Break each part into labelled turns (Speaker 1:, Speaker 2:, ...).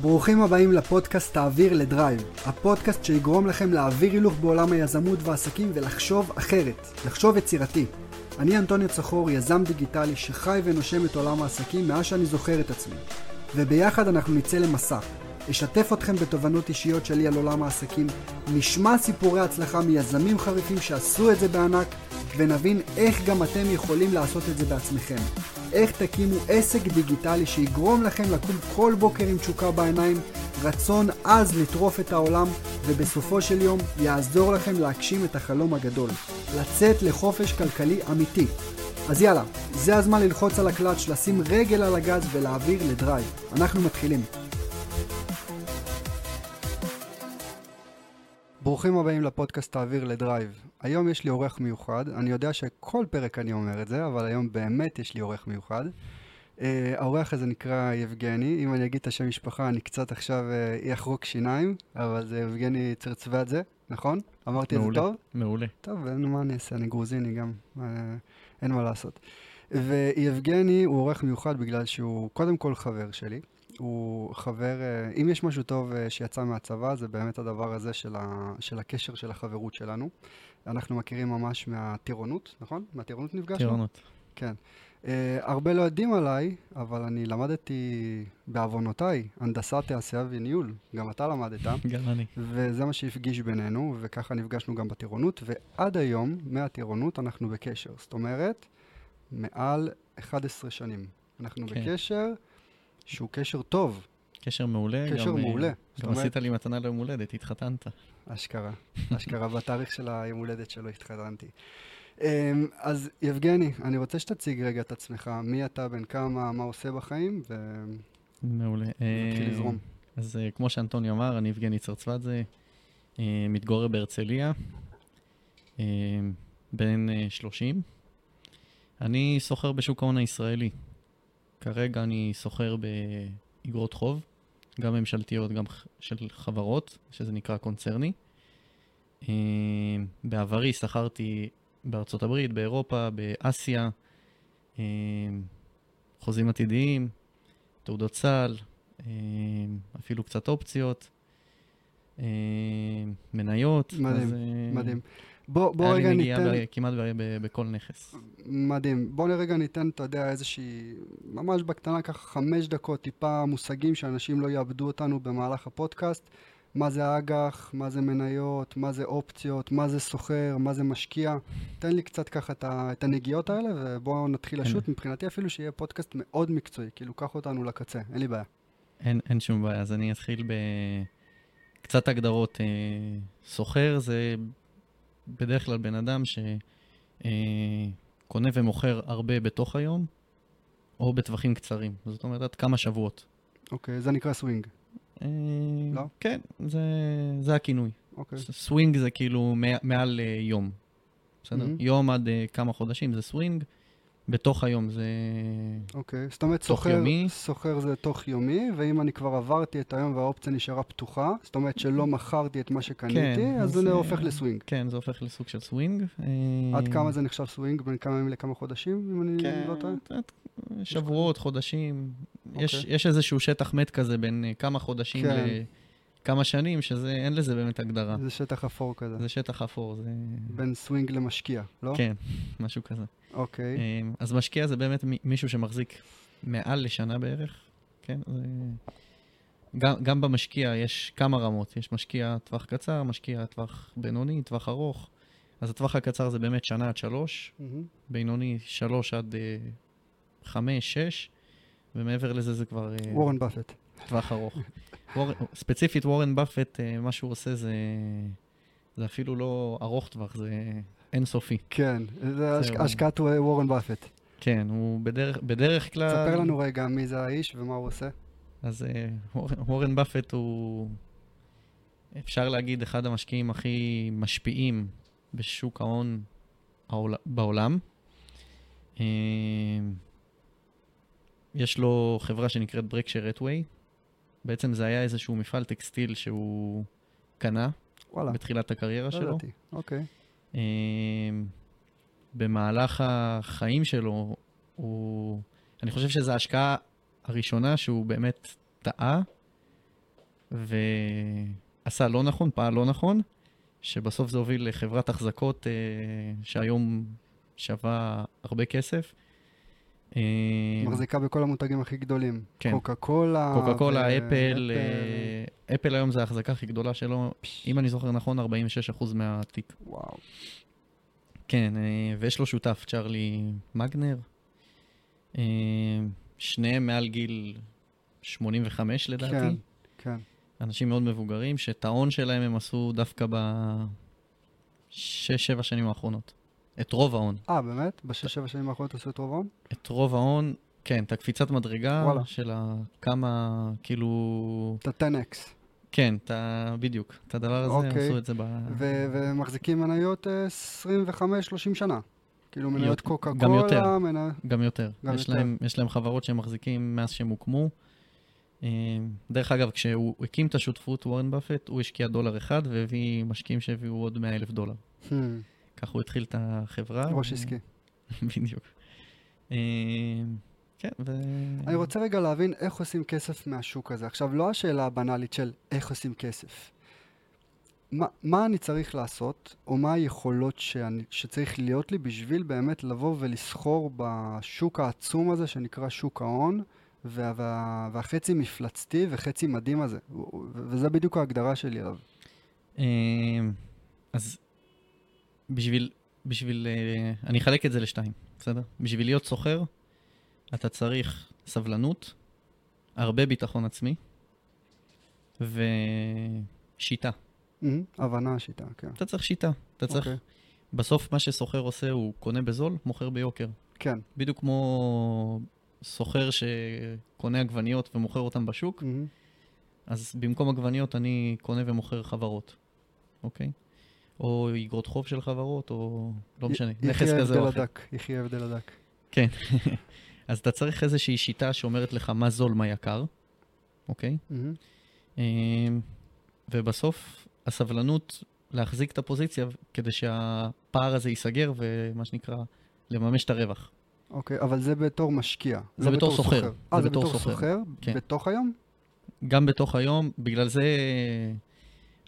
Speaker 1: ברוכים הבאים לפודקאסט תעביר לדרייב, הפודקאסט שיגרום לכם להעביר הילוך בעולם היזמות והעסקים ולחשוב אחרת, לחשוב יצירתי. אני אנטוניו צחור, יזם דיגיטלי שחי ונושם את עולם העסקים מאז שאני זוכר את עצמי. וביחד אנחנו נצא למסע. אשתף אתכם בתובנות אישיות שלי על עולם העסקים, נשמע סיפורי הצלחה מיזמים חריפים שעשו את זה בענק, ונבין איך גם אתם יכולים לעשות את זה בעצמכם. איך תקימו עסק דיגיטלי שיגרום לכם לקום כל בוקר עם תשוקה בעיניים, רצון עז לטרוף את העולם, ובסופו של יום יעזור לכם להגשים את החלום הגדול, לצאת לחופש כלכלי אמיתי. אז יאללה, זה הזמן ללחוץ על הקלאץ', לשים רגל על הגז ולהעביר לדרייב. אנחנו מתחילים. ברוכים הבאים לפודקאסט תעביר לדרייב. היום יש לי אורח מיוחד, אני יודע שכל פרק אני אומר את זה, אבל היום באמת יש לי אורח מיוחד. Uh, האורח הזה נקרא יבגני, אם אני אגיד את השם משפחה אני קצת עכשיו uh, אחרוק שיניים, אבל זה יבגני צרצוואדזה, נכון? אמרתי
Speaker 2: מעולה,
Speaker 1: את זה טוב?
Speaker 2: מעולה.
Speaker 1: טוב, אין מה אני אעשה, אני גרוזיני גם, uh, אין מה לעשות. ויבגני הוא אורח מיוחד בגלל שהוא קודם כל חבר שלי. הוא חבר, אה, אם יש משהו טוב אה, שיצא מהצבא, זה באמת הדבר הזה של, ה, של הקשר של החברות שלנו. אנחנו מכירים ממש מהטירונות, נכון? מהטירונות נפגשנו?
Speaker 2: טירונות.
Speaker 1: כן. Uh, הרבה לא יודעים עליי, אבל אני למדתי בעוונותיי הנדסת תעשייה וניהול, גם אתה למדת.
Speaker 2: גם אני.
Speaker 1: וזה מה שהפגיש בינינו, וככה נפגשנו גם בטירונות, ועד היום, מהטירונות, אנחנו בקשר. זאת אומרת, מעל 11 שנים. אנחנו
Speaker 2: כן.
Speaker 1: בקשר שהוא קשר טוב,
Speaker 2: קשר מעולה.
Speaker 1: קשר
Speaker 2: גם, אה,
Speaker 1: מעולה.
Speaker 2: גם
Speaker 1: אומרת-
Speaker 2: עשית לי מתנה ליום הולדת, התחתנת.
Speaker 1: אשכרה, אשכרה, בתאריך של היום הולדת שלו התחתנתי. אמ, אז יבגני, אני רוצה שתציג רגע את עצמך, מי אתה, בן כמה, מה עושה בחיים, ונתחיל
Speaker 2: מעולה. אה,
Speaker 1: לזרום.
Speaker 2: אז אה, כמו שאנטוני אמר, אני יבגני צרצוואדזה, אה, מתגורר בהרצליה, אה, בן אה, 30. אני סוחר בשוק ההון הישראלי. כרגע אני סוחר באגרות חוב, גם ממשלתיות, גם של חברות, שזה נקרא קונצרני. אה, בעברי שכרתי בארצות הברית, באירופה, באסיה, אה, חוזים עתידיים, תעודות סל, אה, אפילו קצת אופציות, מניות.
Speaker 1: מדהים,
Speaker 2: אז,
Speaker 1: מדהים. בוא, בוא
Speaker 2: היה
Speaker 1: רגע
Speaker 2: לי נגיעה
Speaker 1: ניתן,
Speaker 2: ב- כמעט ב- בכל נכס.
Speaker 1: מדהים. בוא רגע ניתן, אתה יודע, איזושהי, ממש בקטנה ככה חמש דקות, טיפה מושגים שאנשים לא יאבדו אותנו במהלך הפודקאסט. מה זה אג"ח, מה זה מניות, מה זה אופציות, מה זה סוחר, מה זה משקיע. תן לי קצת ככה את, הנגיעות האלה, ובואו נתחיל
Speaker 2: אין.
Speaker 1: לשוט. מבחינתי אפילו שיהיה פודקאסט מאוד מקצועי, כאילו, קח אותנו לקצה, אין לי בעיה.
Speaker 2: אין, אין שום בעיה, אז אני אתחיל בקצת הגדרות. אה, סוחר זה בדרך כלל בן אדם שקונה ומוכר הרבה בתוך היום, או בטווחים קצרים. זאת אומרת, עד כמה שבועות.
Speaker 1: אוקיי, זה נקרא סווינג.
Speaker 2: אה,
Speaker 1: לא?
Speaker 2: כן, זה, זה הכינוי.
Speaker 1: אוקיי.
Speaker 2: סווינג זה כאילו מע- מעל אה, יום. בסדר?
Speaker 1: מהמם.
Speaker 2: יום עד אה, כמה חודשים זה סווינג, בתוך היום זה...
Speaker 1: אוקיי, זאת אומרת, סוחר. סוחר זה תוך יומי, ואם אני כבר עברתי את היום והאופציה נשארה פתוחה, זאת אומרת שלא מכרתי את מה שקניתי,
Speaker 2: כן,
Speaker 1: אז זה
Speaker 2: אה,
Speaker 1: הופך לסווינג.
Speaker 2: כן, זה הופך לסוג של סווינג.
Speaker 1: עד
Speaker 2: אה,
Speaker 1: כמה זה נחשב סווינג? בין כמה ימים לכמה חודשים, אם אני
Speaker 2: כן,
Speaker 1: לא טועה?
Speaker 2: שבועות, חודשים. יש,
Speaker 1: אוקיי.
Speaker 2: יש איזשהו שטח מת כזה בין אה, כמה חודשים
Speaker 1: כן.
Speaker 2: לכמה שנים, שזה, אין לזה באמת הגדרה.
Speaker 1: זה שטח אפור כזה.
Speaker 2: זה שטח אפור, זה...
Speaker 1: בין סווינג למשקיע, לא?
Speaker 2: כן, משהו כזה.
Speaker 1: אוקיי.
Speaker 2: אה, אז משקיע זה באמת מי- מישהו שמחזיק מעל לשנה בערך, כן? זה... גם, גם במשקיע יש כמה רמות, יש משקיע טווח קצר, משקיע טווח בינוני, טווח ארוך. אז הטווח הקצר זה באמת שנה עד שלוש,
Speaker 1: מהמם.
Speaker 2: בינוני שלוש עד אה, חמש, שש, ומעבר לזה זה כבר אה,
Speaker 1: וורן באפט.
Speaker 2: טווח ארוך. וור... ספציפית וורן באפט, אה, מה שהוא עושה זה, זה אפילו לא ארוך טווח, זה אינסופי.
Speaker 1: כן, זה השק-. השקעת וורן באפט.
Speaker 2: כן, הוא בדרך, בדרך כלל...
Speaker 1: ספר לנו רגע מי זה האיש ומה הוא עושה.
Speaker 2: אז אה, וורן- וורן באפט הוא, אפשר להגיד, אחד המשקיעים הכי משפיעים בשוק ההון העול- בעולם. אה, יש לו חברה שנקראת ברקשר רטווי. בעצם זה היה איזשהו מפעל טקסטיל שהוא קנה
Speaker 1: וואלה,
Speaker 2: בתחילת הקריירה
Speaker 1: לא
Speaker 2: שלו.
Speaker 1: ידעתי. אוקיי.
Speaker 2: אה, במהלך החיים שלו, הוא... אני חושב שזו ההשקעה הראשונה שהוא באמת טעה ועשה לא נכון, פעל לא נכון, שבסוף זה הוביל לחברת החזקות אה, שהיום שווה הרבה כסף. אה,
Speaker 1: מחזיקה בכל המותגים הכי גדולים.
Speaker 2: כן.
Speaker 1: קוקה קולה.
Speaker 2: קוקה קולה, אפל, אה, אפל היום זה ההחזקה הכי גדולה שלו, אם אני זוכר נכון, 46% מהתיק.
Speaker 1: וואו.
Speaker 2: כן, אה, ויש לו שותף, צ'רלי מגנר. שניהם מעל גיל 85 לדעתי.
Speaker 1: כן, כן.
Speaker 2: אנשים מאוד מבוגרים, שאת ההון שלהם הם עשו דווקא בשש-שבע שנים האחרונות. את רוב ההון.
Speaker 1: אה, באמת? בשש-שבע שנים האחרונות עשו את רוב ההון?
Speaker 2: את רוב ההון, כן, את הקפיצת מדרגה
Speaker 1: וואלה.
Speaker 2: של כמה, כאילו...
Speaker 1: את ה-10x.
Speaker 2: כן, את ה... בדיוק. את הדבר הזה,
Speaker 1: אוקיי.
Speaker 2: עשו את זה ב...
Speaker 1: ו- ומחזיקים מניות אה, 25-30 שנה. כאילו מניות קוקה
Speaker 2: גם יותר.
Speaker 1: קולה, מניה...
Speaker 2: גם יותר.
Speaker 1: גם
Speaker 2: יש,
Speaker 1: יותר.
Speaker 2: להם, יש להם חברות שהם מחזיקים מאז שהם הוקמו. אה, דרך אגב, כשהוא הקים את השותפות, וורן באפט, הוא השקיע דולר אחד והביא משקיעים שהביאו עוד 100 אלף דולר. ככה הוא התחיל את החברה.
Speaker 1: ראש
Speaker 2: ו-
Speaker 1: עסקי.
Speaker 2: בדיוק. אה, כן, ו...
Speaker 1: אני רוצה רגע להבין איך עושים כסף מהשוק הזה. עכשיו, לא השאלה הבנאלית של איך עושים כסף. מה, מה אני צריך לעשות, או מה היכולות שאני, שצריך להיות לי בשביל באמת לבוא ולסחור בשוק העצום הזה שנקרא שוק ההון, וה, וה, והחצי מפלצתי וחצי מדהים הזה. וזה בדיוק ההגדרה שלי עליו.
Speaker 2: אה, אז בשביל, בשביל, אה, אני אחלק את זה לשתיים, בסדר? בשביל להיות סוחר, אתה צריך סבלנות, הרבה ביטחון עצמי, ושיטה.
Speaker 1: מהמם, הבנה השיטה, כן.
Speaker 2: אתה צריך שיטה. אתה צריך,
Speaker 1: אוקיי.
Speaker 2: בסוף מה שסוחר עושה, הוא קונה בזול, מוכר ביוקר.
Speaker 1: כן.
Speaker 2: בדיוק כמו סוחר שקונה עגבניות ומוכר אותן בשוק,
Speaker 1: מהמם.
Speaker 2: אז במקום עגבניות אני קונה ומוכר חברות, אוקיי? או איגרות חוב של חברות, או לא משנה, נכס כזה או אחר.
Speaker 1: יחי ההבדל הדק.
Speaker 2: כן. אז אתה צריך איזושהי שיטה שאומרת לך מה זול, מה יקר, אוקיי? אמ, ובסוף הסבלנות להחזיק את הפוזיציה כדי שהפער הזה ייסגר ומה שנקרא, לממש את הרווח.
Speaker 1: אוקיי, אבל זה בתור משקיע.
Speaker 2: זה
Speaker 1: לא
Speaker 2: בתור סוחר.
Speaker 1: אה,
Speaker 2: זה
Speaker 1: זה
Speaker 2: בתור. סוחר? כן.
Speaker 1: בתוך היום?
Speaker 2: גם בתוך היום, בגלל זה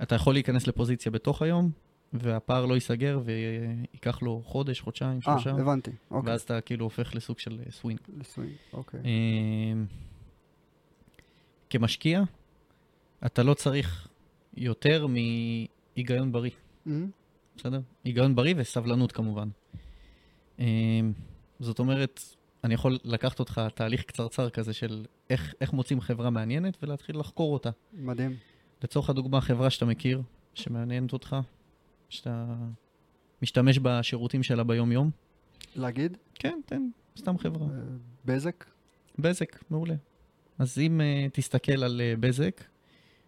Speaker 2: אתה יכול להיכנס לפוזיציה בתוך היום, והפער לא ייסגר וייקח לו חודש, חודשיים,
Speaker 1: אה,
Speaker 2: שלושה,
Speaker 1: הבנתי. אוקיי.
Speaker 2: ואז אתה כאילו הופך לסוג של אה, swing.
Speaker 1: ל swing, אוקיי.
Speaker 2: אמ, כמשקיע, אתה לא צריך יותר מהיגיון בריא,
Speaker 1: מהמם.
Speaker 2: בסדר? היגיון בריא וסבלנות כמובן. אמ, זאת אומרת, אני יכול לקחת אותך תהליך קצרצר כזה של איך, איך מוצאים חברה מעניינת ולהתחיל לחקור אותה.
Speaker 1: מדהים.
Speaker 2: לצורך הדוגמה, חברה שאתה מכיר, שמעניינת אותך, שאתה משתמש בשירותים שלה ביום-יום,
Speaker 1: להגיד?
Speaker 2: כן, תן, סתם חברה.
Speaker 1: אה, בזק?
Speaker 2: בזק, מעולה. אז אם uh, תסתכל על uh, בזק,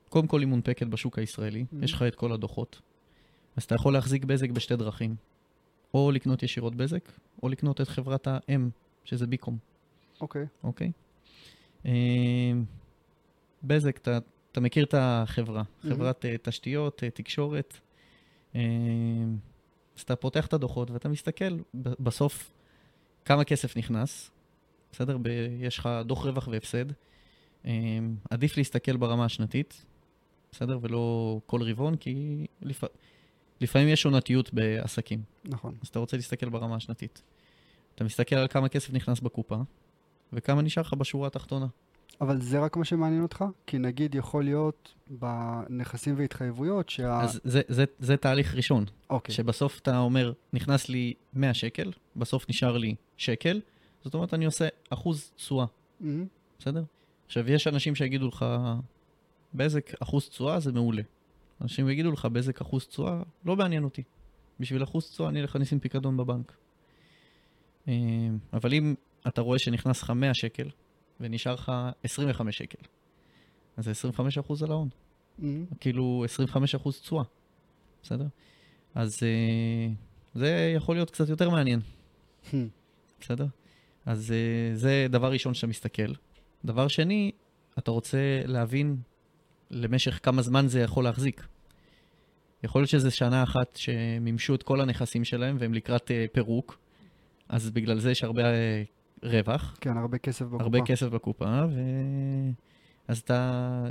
Speaker 2: קודם כל היא מונפקת בשוק הישראלי,
Speaker 1: Mhm.
Speaker 2: יש לך את כל הדוחות. אז אתה יכול להחזיק בזק בשתי דרכים. או לקנות ישירות בזק, או לקנות את חברת האם, שזה ביקום,
Speaker 1: אוקיי.
Speaker 2: אוקיי? Uh, בזק, אתה, אתה מכיר את החברה,
Speaker 1: Mhm.
Speaker 2: חברת uh, תשתיות, uh, תקשורת. Uh, אז אתה פותח את הדוחות ואתה מסתכל בסוף כמה כסף נכנס, בסדר? ב- יש לך דוח רווח והפסד. Um, עדיף להסתכל ברמה השנתית, בסדר? ולא כל רבעון, כי לפ... לפעמים יש עונתיות בעסקים,
Speaker 1: נכון.
Speaker 2: אז אתה רוצה להסתכל ברמה השנתית. אתה מסתכל על כמה כסף נכנס בקופה, וכמה נשאר לך בשורה התחתונה.
Speaker 1: אבל זה רק מה שמעניין אותך? כי נגיד יכול להיות בנכסים והתחייבויות שה...
Speaker 2: אז זה, זה, זה תהליך ראשון,
Speaker 1: אוקיי.
Speaker 2: שבסוף אתה אומר, נכנס לי 100 שקל, בסוף נשאר לי שקל, זאת אומרת, אני עושה אחוז תשואה,
Speaker 1: מהמם.
Speaker 2: בסדר? עכשיו, יש אנשים שיגידו לך, בזק אחוז תשואה זה מעולה. אנשים יגידו לך, בזק אחוז תשואה, לא מעניין אותי. בשביל אחוז תשואה אני אלך לשים פיקדון בבנק. אה, אבל אם אתה רואה שנכנס לך 100 שקל, ונשאר לך 25 שקל, אז זה 25 אחוז על ההון.
Speaker 1: מהמם.
Speaker 2: כאילו 25 אחוז תשואה, בסדר? אז אה, זה יכול להיות קצת יותר מעניין.
Speaker 1: הם.
Speaker 2: בסדר? אז uh, זה דבר ראשון שאתה מסתכל. דבר שני, אתה רוצה להבין למשך כמה זמן זה יכול להחזיק. יכול להיות שזה שנה אחת שמימשו את כל הנכסים שלהם והם לקראת uh, פירוק, אז בגלל זה יש הרבה uh, רווח,
Speaker 1: כן, הרבה כסף בקופה.
Speaker 2: הרבה כסף בקופה, ו... אז אתה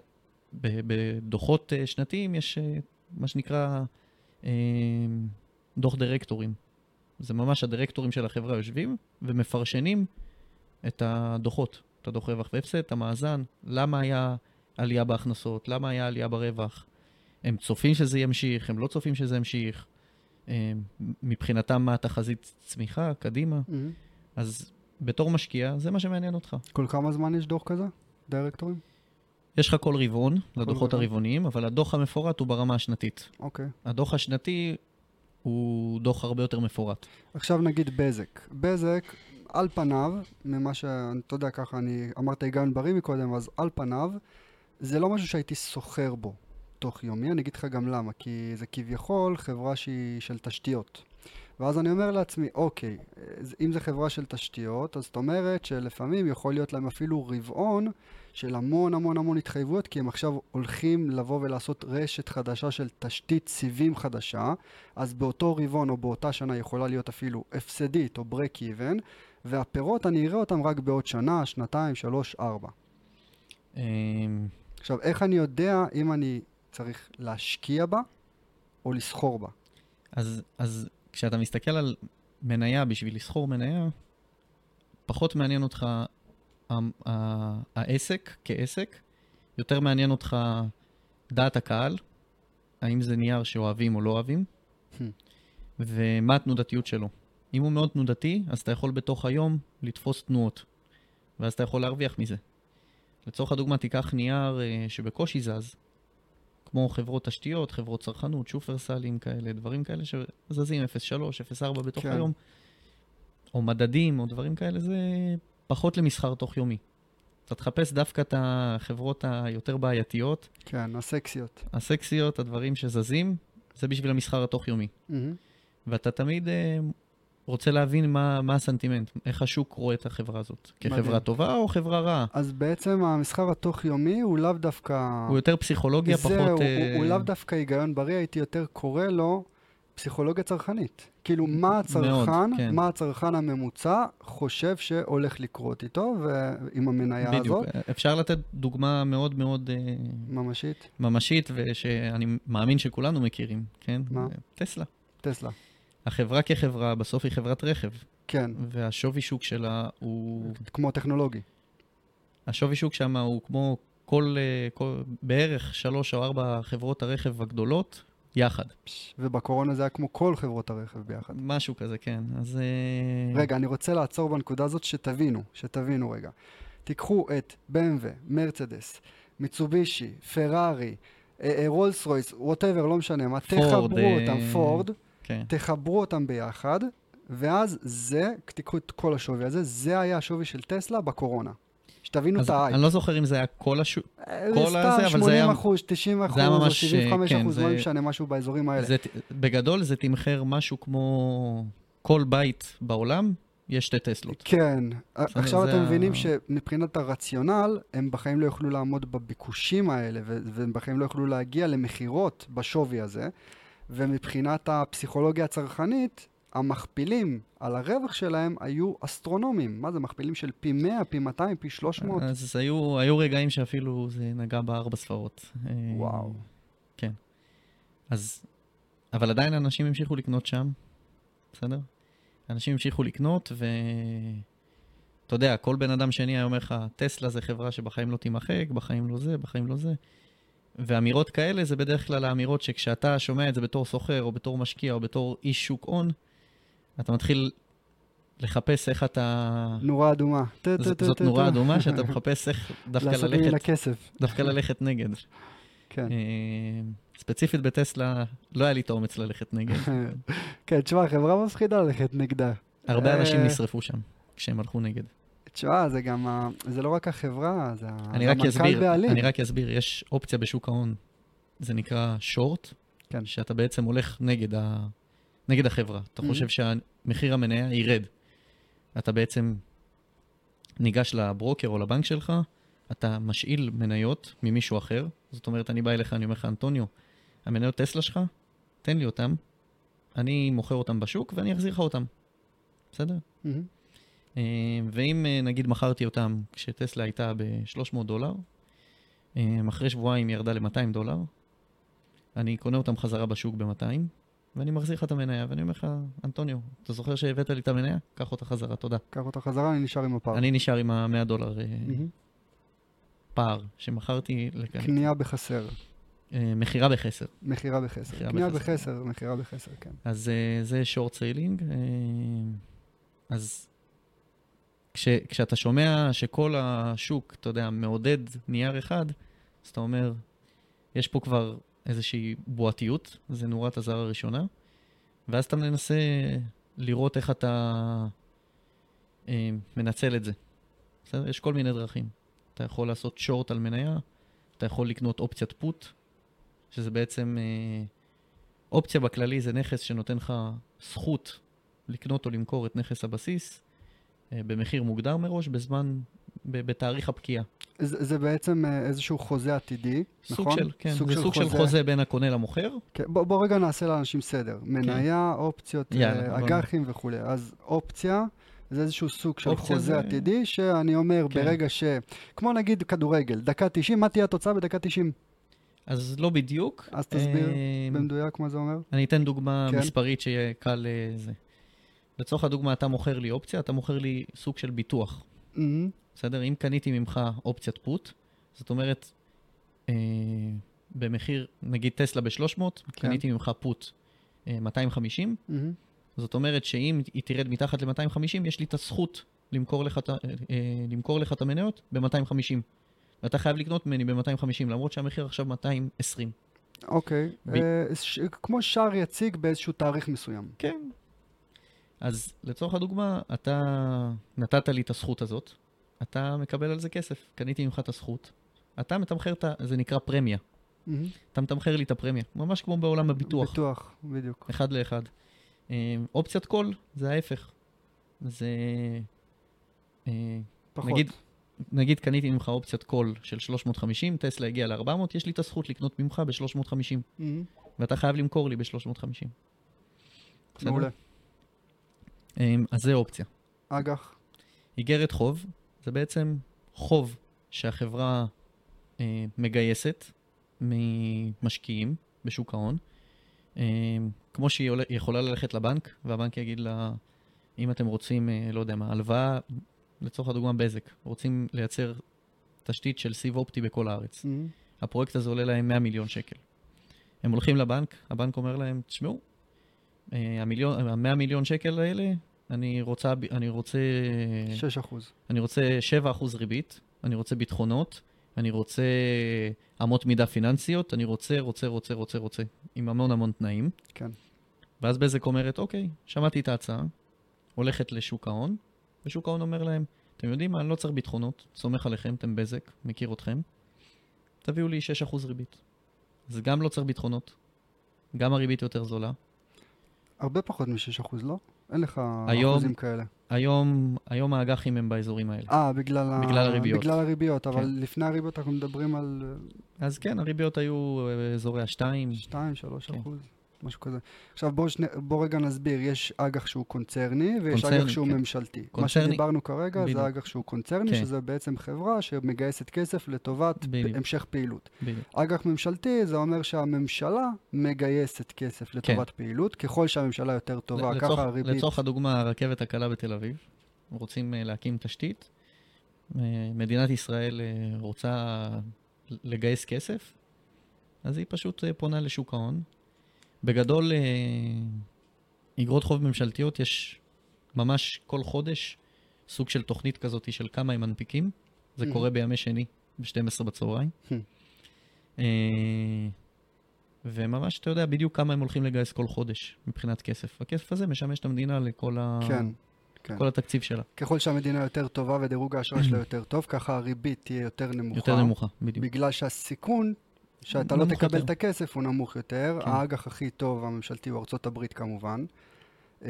Speaker 2: בדוחות אה, שנתיים יש אה, מה שנקרא אה, דוח דירקטורים. זה ממש הדירקטורים של החברה יושבים ומפרשנים את הדוחות, את הדוח רווח והפסד, את המאזן, למה היה עלייה בהכנסות, למה היה עלייה ברווח. הם צופים שזה ימשיך, הם לא צופים שזה ימשיך. מבחינתם מה התחזית צמיחה, קדימה.
Speaker 1: מהמם.
Speaker 2: אז בתור משקיע, זה מה שמעניין אותך.
Speaker 1: כל כמה זמן יש דוח כזה? דירקטורים?
Speaker 2: יש לך כל רבעון לדוחות
Speaker 1: רבעון.
Speaker 2: הרבעוניים, אבל הדוח המפורט הוא ברמה השנתית.
Speaker 1: אוקיי.
Speaker 2: הדוח השנתי הוא דוח הרבה יותר מפורט.
Speaker 1: עכשיו נגיד בזק. בזק, על פניו, ממה ש... אתה יודע, ככה אני... אמרת היגיון בריא מקודם, אז על פניו, זה לא משהו שהייתי סוחר בו תוך יומי, אני אגיד לך גם למה, כי זה כביכול חברה שהיא של תשתיות. ואז אני אומר לעצמי, אוקיי, אם זו חברה של תשתיות, אז זאת אומרת שלפעמים יכול להיות להם אפילו רבעון של המון המון המון התחייבויות, כי הם עכשיו הולכים לבוא ולעשות רשת חדשה של תשתית סיבים חדשה, אז באותו רבעון או באותה שנה יכולה להיות אפילו הפסדית או break even, והפירות אני אראה אותם רק בעוד שנה, שנתיים, שלוש, ארבע.
Speaker 2: אמ,
Speaker 1: עכשיו, איך אני יודע אם אני צריך להשקיע בה או לסחור בה?
Speaker 2: אז, אז כשאתה מסתכל על מניה בשביל לסחור מניה, פחות מעניין אותך העסק כעסק, יותר מעניין אותך דעת הקהל, האם זה נייר שאוהבים או לא אוהבים. ומה התנודתיות שלו. אם הוא מאוד תנודתי, אז אתה יכול בתוך היום לתפוס תנועות, ואז אתה יכול להרוויח מזה. לצורך הדוגמה, תיקח נייר אה, שבקושי זז, כמו חברות תשתיות, חברות צרכנות, שופרסלים כאלה, דברים כאלה שזזים 0.3, 0.4 בתוך
Speaker 1: כן.
Speaker 2: היום, או מדדים או דברים כאלה, זה פחות למסחר תוך יומי. אתה תחפש דווקא את החברות היותר בעייתיות,
Speaker 1: כן, הסקסיות.
Speaker 2: הסקסיות, הדברים שזזים, זה בשביל המסחר התוך יומי.
Speaker 1: מהמם.
Speaker 2: ואתה תמיד אה, רוצה להבין מה, מה הסנטימנט, איך השוק רואה את החברה הזאת. כחברה
Speaker 1: מדהים.
Speaker 2: טובה או חברה רעה?
Speaker 1: אז בעצם המסחר התוך-יומי הוא לאו דווקא...
Speaker 2: הוא יותר פסיכולוגיה,
Speaker 1: זהו,
Speaker 2: פחות...
Speaker 1: הוא,
Speaker 2: אה,
Speaker 1: הוא לאו דווקא היגיון בריא, הייתי יותר קורא לו פסיכולוגיה צרכנית. כאילו, מה הצרכן,
Speaker 2: כן.
Speaker 1: מה הצרכן הממוצע חושב שהולך לקרות איתו, ועם המניה
Speaker 2: בדיוק.
Speaker 1: הזאת,
Speaker 2: אפשר לתת דוגמה מאוד מאוד אה,
Speaker 1: ממשית,
Speaker 2: ממשית, ושאני מאמין שכולנו מכירים, כן?
Speaker 1: מה?
Speaker 2: טסלה.
Speaker 1: טסלה.
Speaker 2: החברה כחברה, בסוף היא חברת רכב,
Speaker 1: כן,
Speaker 2: והשווי שוק שלה הוא...
Speaker 1: כמו טכנולוגי.
Speaker 2: השווי שוק שם הוא כמו כל, אה, כל... בערך שלוש או ארבע חברות הרכב הגדולות יחד.
Speaker 1: ובקורונה זה היה כמו כל חברות הרכב ביחד.
Speaker 2: משהו כזה, כן. אז... אה,
Speaker 1: רגע, אני רוצה לעצור בנקודה הזאת שתבינו, שתבינו רגע. תיקחו את BMW, מרצדס, מיצובישי, פרארי, אה, רולס רויס, ווטאבר, לא משנה מה, תחברו אותם, פורד,
Speaker 2: כן.
Speaker 1: תחברו אותם ביחד, ואז זה, תיקחו את כל השווי הזה, זה היה השווי של טסלה בקורונה. שתבינו את האייפ.
Speaker 2: אני לא זוכר אם זה היה כל השוק.
Speaker 1: אה,
Speaker 2: כל הזה, אבל
Speaker 1: 80
Speaker 2: זה היה-
Speaker 1: אחוז, 90 אחוז, או
Speaker 2: ממש,
Speaker 1: 75
Speaker 2: כן,
Speaker 1: אחוז,
Speaker 2: זה-
Speaker 1: לא משנה, משהו באזורים האלה.
Speaker 2: זה, בגדול זה תמחר משהו כמו כל בית בעולם, יש שתי טסלות.
Speaker 1: כן, עכשיו אתם
Speaker 2: ה-
Speaker 1: מבינים שמבחינת הרציונל, הם בחיים לא יוכלו לעמוד בביקושים האלה, והם בחיים לא יוכלו להגיע למכירות בשווי הזה, ומבחינת הפסיכולוגיה הצרכנית, המכפילים על הרווח שלהם היו אסטרונומיים. מה זה, מכפילים של פי 100, פי 200, פי 300?
Speaker 2: אז היו, היו רגעים שאפילו זה נגע בארבע ספרות.
Speaker 1: וואו.
Speaker 2: כן. אז, אבל עדיין אנשים המשיכו לקנות שם, בסדר? אנשים המשיכו לקנות, ו... אתה יודע, כל בן אדם שני היה אומר לך, טסלה זה חברה שבחיים לא תימחק, בחיים לא זה, בחיים לא זה. ואמירות כאלה זה בדרך כלל האמירות שכשאתה שומע את זה בתור סוחר, או בתור משקיע, או בתור איש שוק הון, אתה מתחיל לחפש איך אתה...
Speaker 1: נורה אדומה.
Speaker 2: זאת נורה. אדומה שאתה מחפש איך דווקא
Speaker 1: לעשות לי
Speaker 2: ללכת,
Speaker 1: לכסף.
Speaker 2: דווקא ללכת נגד.
Speaker 1: כן.
Speaker 2: אה, ספציפית בטסלה, לא היה לי את האומץ ללכת נגד.
Speaker 1: כן, תשמע, חברה מפחידה ללכת נגדה.
Speaker 2: הרבה
Speaker 1: אה,
Speaker 2: אנשים נשרפו שם כשהם הלכו נגד.
Speaker 1: תשמע, זה גם, ה- זה לא רק החברה, זה המנכ"ל בעלים.
Speaker 2: אני רק אסביר, יש אופציה בשוק ההון, זה נקרא שורט,
Speaker 1: כן.
Speaker 2: שאתה בעצם הולך נגד, ה... נגד החברה. אתה
Speaker 1: Mhm.
Speaker 2: חושב שהמחיר המניה ירד. אתה בעצם ניגש לברוקר או לבנק שלך, אתה משאיל מניות ממישהו אחר, זאת אומרת, אני בא אליך, אני אומר לך, אנטוניו, המניות טסלה שלך, תן לי אותם, אני מוכר אותם בשוק ואני אחזיר לך אותם, בסדר?
Speaker 1: מהמם.
Speaker 2: אה, ואם אה, נגיד מכרתי אותם כשטסלה הייתה ב-300 דולר, אמ, אחרי שבועיים ירדה ל-200 דולר, אני קונה אותם חזרה בשוק ב-200, ואני מחזיר לך את המניה, ואני אומר לך, אנטוניו, אתה זוכר שהבאת לי את המניה? קח אותה חזרה, תודה.
Speaker 1: קח אותה חזרה, אני נשאר עם הפער.
Speaker 2: אני נשאר עם ה-100 דולר אה. פער שמכרתי, לכ-
Speaker 1: קנייה בחסר,
Speaker 2: אה, מכירה בחסר.
Speaker 1: מכירה בחסר. קנייה
Speaker 2: בחסר.
Speaker 1: מכירה בחסר, כן.
Speaker 2: אז זה short selling. אז כש, כשאתה שומע שכל השוק, אתה יודע, מעודד נייר אחד, אז אתה אומר, יש פה כבר איזושהי בועתיות, זה נורת הזר הראשונה, ואז אתה מנסה לראות איך אתה אה, מנצל את זה. בסדר? יש כל מיני דרכים. אתה יכול לעשות שורט על מניה, אתה יכול לקנות אופציית פוט, שזה בעצם... אה, אופציה בכללי זה נכס שנותן לך זכות לקנות או למכור את נכס הבסיס במחיר מוגדר מראש, בזמן, בתאריך הפקיעה.
Speaker 1: זה, זה בעצם אה, איזשהו חוזה עתידי,
Speaker 2: סוג
Speaker 1: נכון?
Speaker 2: של, כן, זה סוג של חוזה בין הקונה למוכר.
Speaker 1: כן, בוא, בוא רגע נעשה לאנשים סדר. מניה, אופציות,
Speaker 2: כן. יאללה,
Speaker 1: אה,
Speaker 2: בוא
Speaker 1: אג"חים וכולי. אז אופציה זה איזשהו סוג של חוזה
Speaker 2: זה-
Speaker 1: עתידי, שאני אומר
Speaker 2: כן.
Speaker 1: ברגע ש... כמו נגיד כדורגל, דקה 90, מה תהיה התוצאה בדקה 90?
Speaker 2: אז לא בדיוק.
Speaker 1: אז תסביר
Speaker 2: אה,
Speaker 1: במדויק מה זה אומר?
Speaker 2: אני אתן דוגמה
Speaker 1: כן.
Speaker 2: מספרית שיהיה קל לזה. לצורך הדוגמה, אתה מוכר לי אופציה, אתה מוכר לי סוג של ביטוח.
Speaker 1: מהמם,
Speaker 2: בסדר? אם קניתי ממך אופציית פוט, זאת אומרת, אה, במחיר, נגיד טסלה ב-300,
Speaker 1: כן.
Speaker 2: קניתי ממך פוט אה, 250,
Speaker 1: מהמם.
Speaker 2: זאת אומרת שאם היא תרד מתחת ל-250, יש לי את הזכות למכור לך, את ה- אה, למכור לך את המניות ב-250. ואתה חייב לקנות ממני ב-250, למרות שהמחיר עכשיו 220.
Speaker 1: אוקיי.
Speaker 2: ב-
Speaker 1: אה, ש- כמו שער יציג באיזשהו תאריך מסוים.
Speaker 2: כן. אז לצורך הדוגמה, אתה נתת לי את הזכות הזאת, אתה מקבל על זה כסף. קניתי ממך את הזכות, אתה מתמחר את ה... זה נקרא פרמיה.
Speaker 1: מהמם.
Speaker 2: אתה מתמחר לי את הפרמיה, ממש כמו בעולם הביטוח,
Speaker 1: ביטוח, בדיוק.
Speaker 2: אחד לאחד. אה, אופציית קול זה ההפך. זה... אה,
Speaker 1: פחות.
Speaker 2: נגיד, נגיד קניתי ממך אופציית קול של 350, טסלה הגיעה ל-400, יש לי את הזכות לקנות ממך ב-350,
Speaker 1: מהמם.
Speaker 2: ואתה חייב למכור לי ב-350.
Speaker 1: מעולה.
Speaker 2: אז זה אופציה.
Speaker 1: אג"ח.
Speaker 2: איגרת חוב זה בעצם חוב שהחברה אה, מגייסת ממשקיעים בשוק ההון. אה, כמו שהיא עולה- היא יכולה ללכת לבנק, והבנק יגיד לה, אם אתם רוצים, אה, לא יודע מה, הלוואה, לצורך הדוגמה בזק, רוצים לייצר תשתית של סיב אופטי בכל הארץ.
Speaker 1: מהמם.
Speaker 2: הפרויקט הזה עולה להם 100 מיליון שקל. הם הולכים לבנק, הבנק אומר להם, תשמעו, המיליון, ה-100 מיליון שקל האלה, אני רוצה, אני רוצה,
Speaker 1: 6 אחוז.
Speaker 2: אני רוצה 7% ריבית, אני רוצה ביטחונות, אני רוצה אמות מידה פיננסיות, אני רוצה, רוצה, רוצה, רוצה, רוצה, עם המון המון תנאים.
Speaker 1: כן.
Speaker 2: ואז בזק אומרת, אוקיי, שמעתי את ההצעה, הולכת לשוק ההון, ושוק ההון אומר להם, אתם יודעים מה, אני לא צריך ביטחונות, סומך עליכם, אתם בזק, מכיר אתכם, תביאו לי 6% ריבית. אז גם לא צריך ביטחונות, גם הריבית יותר זולה.
Speaker 1: הרבה פחות מ-6 אחוז, לא? אין לך
Speaker 2: היום-
Speaker 1: אחוזים כאלה.
Speaker 2: היום, היום האג"חים הם באזורים האלה.
Speaker 1: אה, בגלל, ה-
Speaker 2: בגלל הריביות.
Speaker 1: בגלל הריביות, אבל
Speaker 2: כן.
Speaker 1: לפני הריביות אנחנו מדברים על
Speaker 2: אז כן, הריביות היו אה, אזורי השתיים.
Speaker 1: 2-3
Speaker 2: כן.
Speaker 1: אחוז, משהו כזה. עכשיו בוא, שני, בוא רגע נסביר, יש אג"ח שהוא קונצרני ויש
Speaker 2: קונצרני,
Speaker 1: אג"ח שהוא
Speaker 2: כן.
Speaker 1: ממשלתי. מה
Speaker 2: קונצרני,
Speaker 1: שדיברנו כרגע
Speaker 2: בדיוק.
Speaker 1: זה אג"ח שהוא קונצרני,
Speaker 2: כן.
Speaker 1: שזה בעצם חברה שמגייסת כסף לטובת
Speaker 2: בדיוק.
Speaker 1: המשך פעילות.
Speaker 2: בדיוק.
Speaker 1: אג"ח ממשלתי זה אומר שהממשלה מגייסת כסף לטובת פעילות, ככל שהממשלה יותר טובה,
Speaker 2: לצורך-
Speaker 1: ככה הריבית...
Speaker 2: לצורך הדוגמה, הרכבת הקלה בתל אביב, רוצים אה, להקים תשתית, אה, מדינת ישראל אה, רוצה לגייס כסף, אז היא פשוט פונה לשוק ההון. בגדול, אה, איגרות חוב ממשלתיות יש ממש כל חודש סוג של תוכנית כזאת של כמה הם מנפיקים. זה
Speaker 1: Mhm.
Speaker 2: קורה בימי שני, ב-12 בצהריים.
Speaker 1: Hmm.
Speaker 2: אה, וממש אתה יודע בדיוק כמה הם הולכים לגייס כל חודש מבחינת כסף. הכסף הזה משמש את המדינה לכל ה...
Speaker 1: כן, כן.
Speaker 2: כל התקציב שלה.
Speaker 1: ככל שהמדינה יותר טובה ודירוג האשראי שלה יותר טוב, ככה הריבית תהיה יותר נמוכה.
Speaker 2: יותר נמוכה, בדיוק.
Speaker 1: בגלל שהסיכון שאתה לא תקבל
Speaker 2: יותר.
Speaker 1: את הכסף הוא נמוך יותר.
Speaker 2: כן.
Speaker 1: האג"ח הכי טוב הממשלתי הוא ארצות הברית כמובן. אה,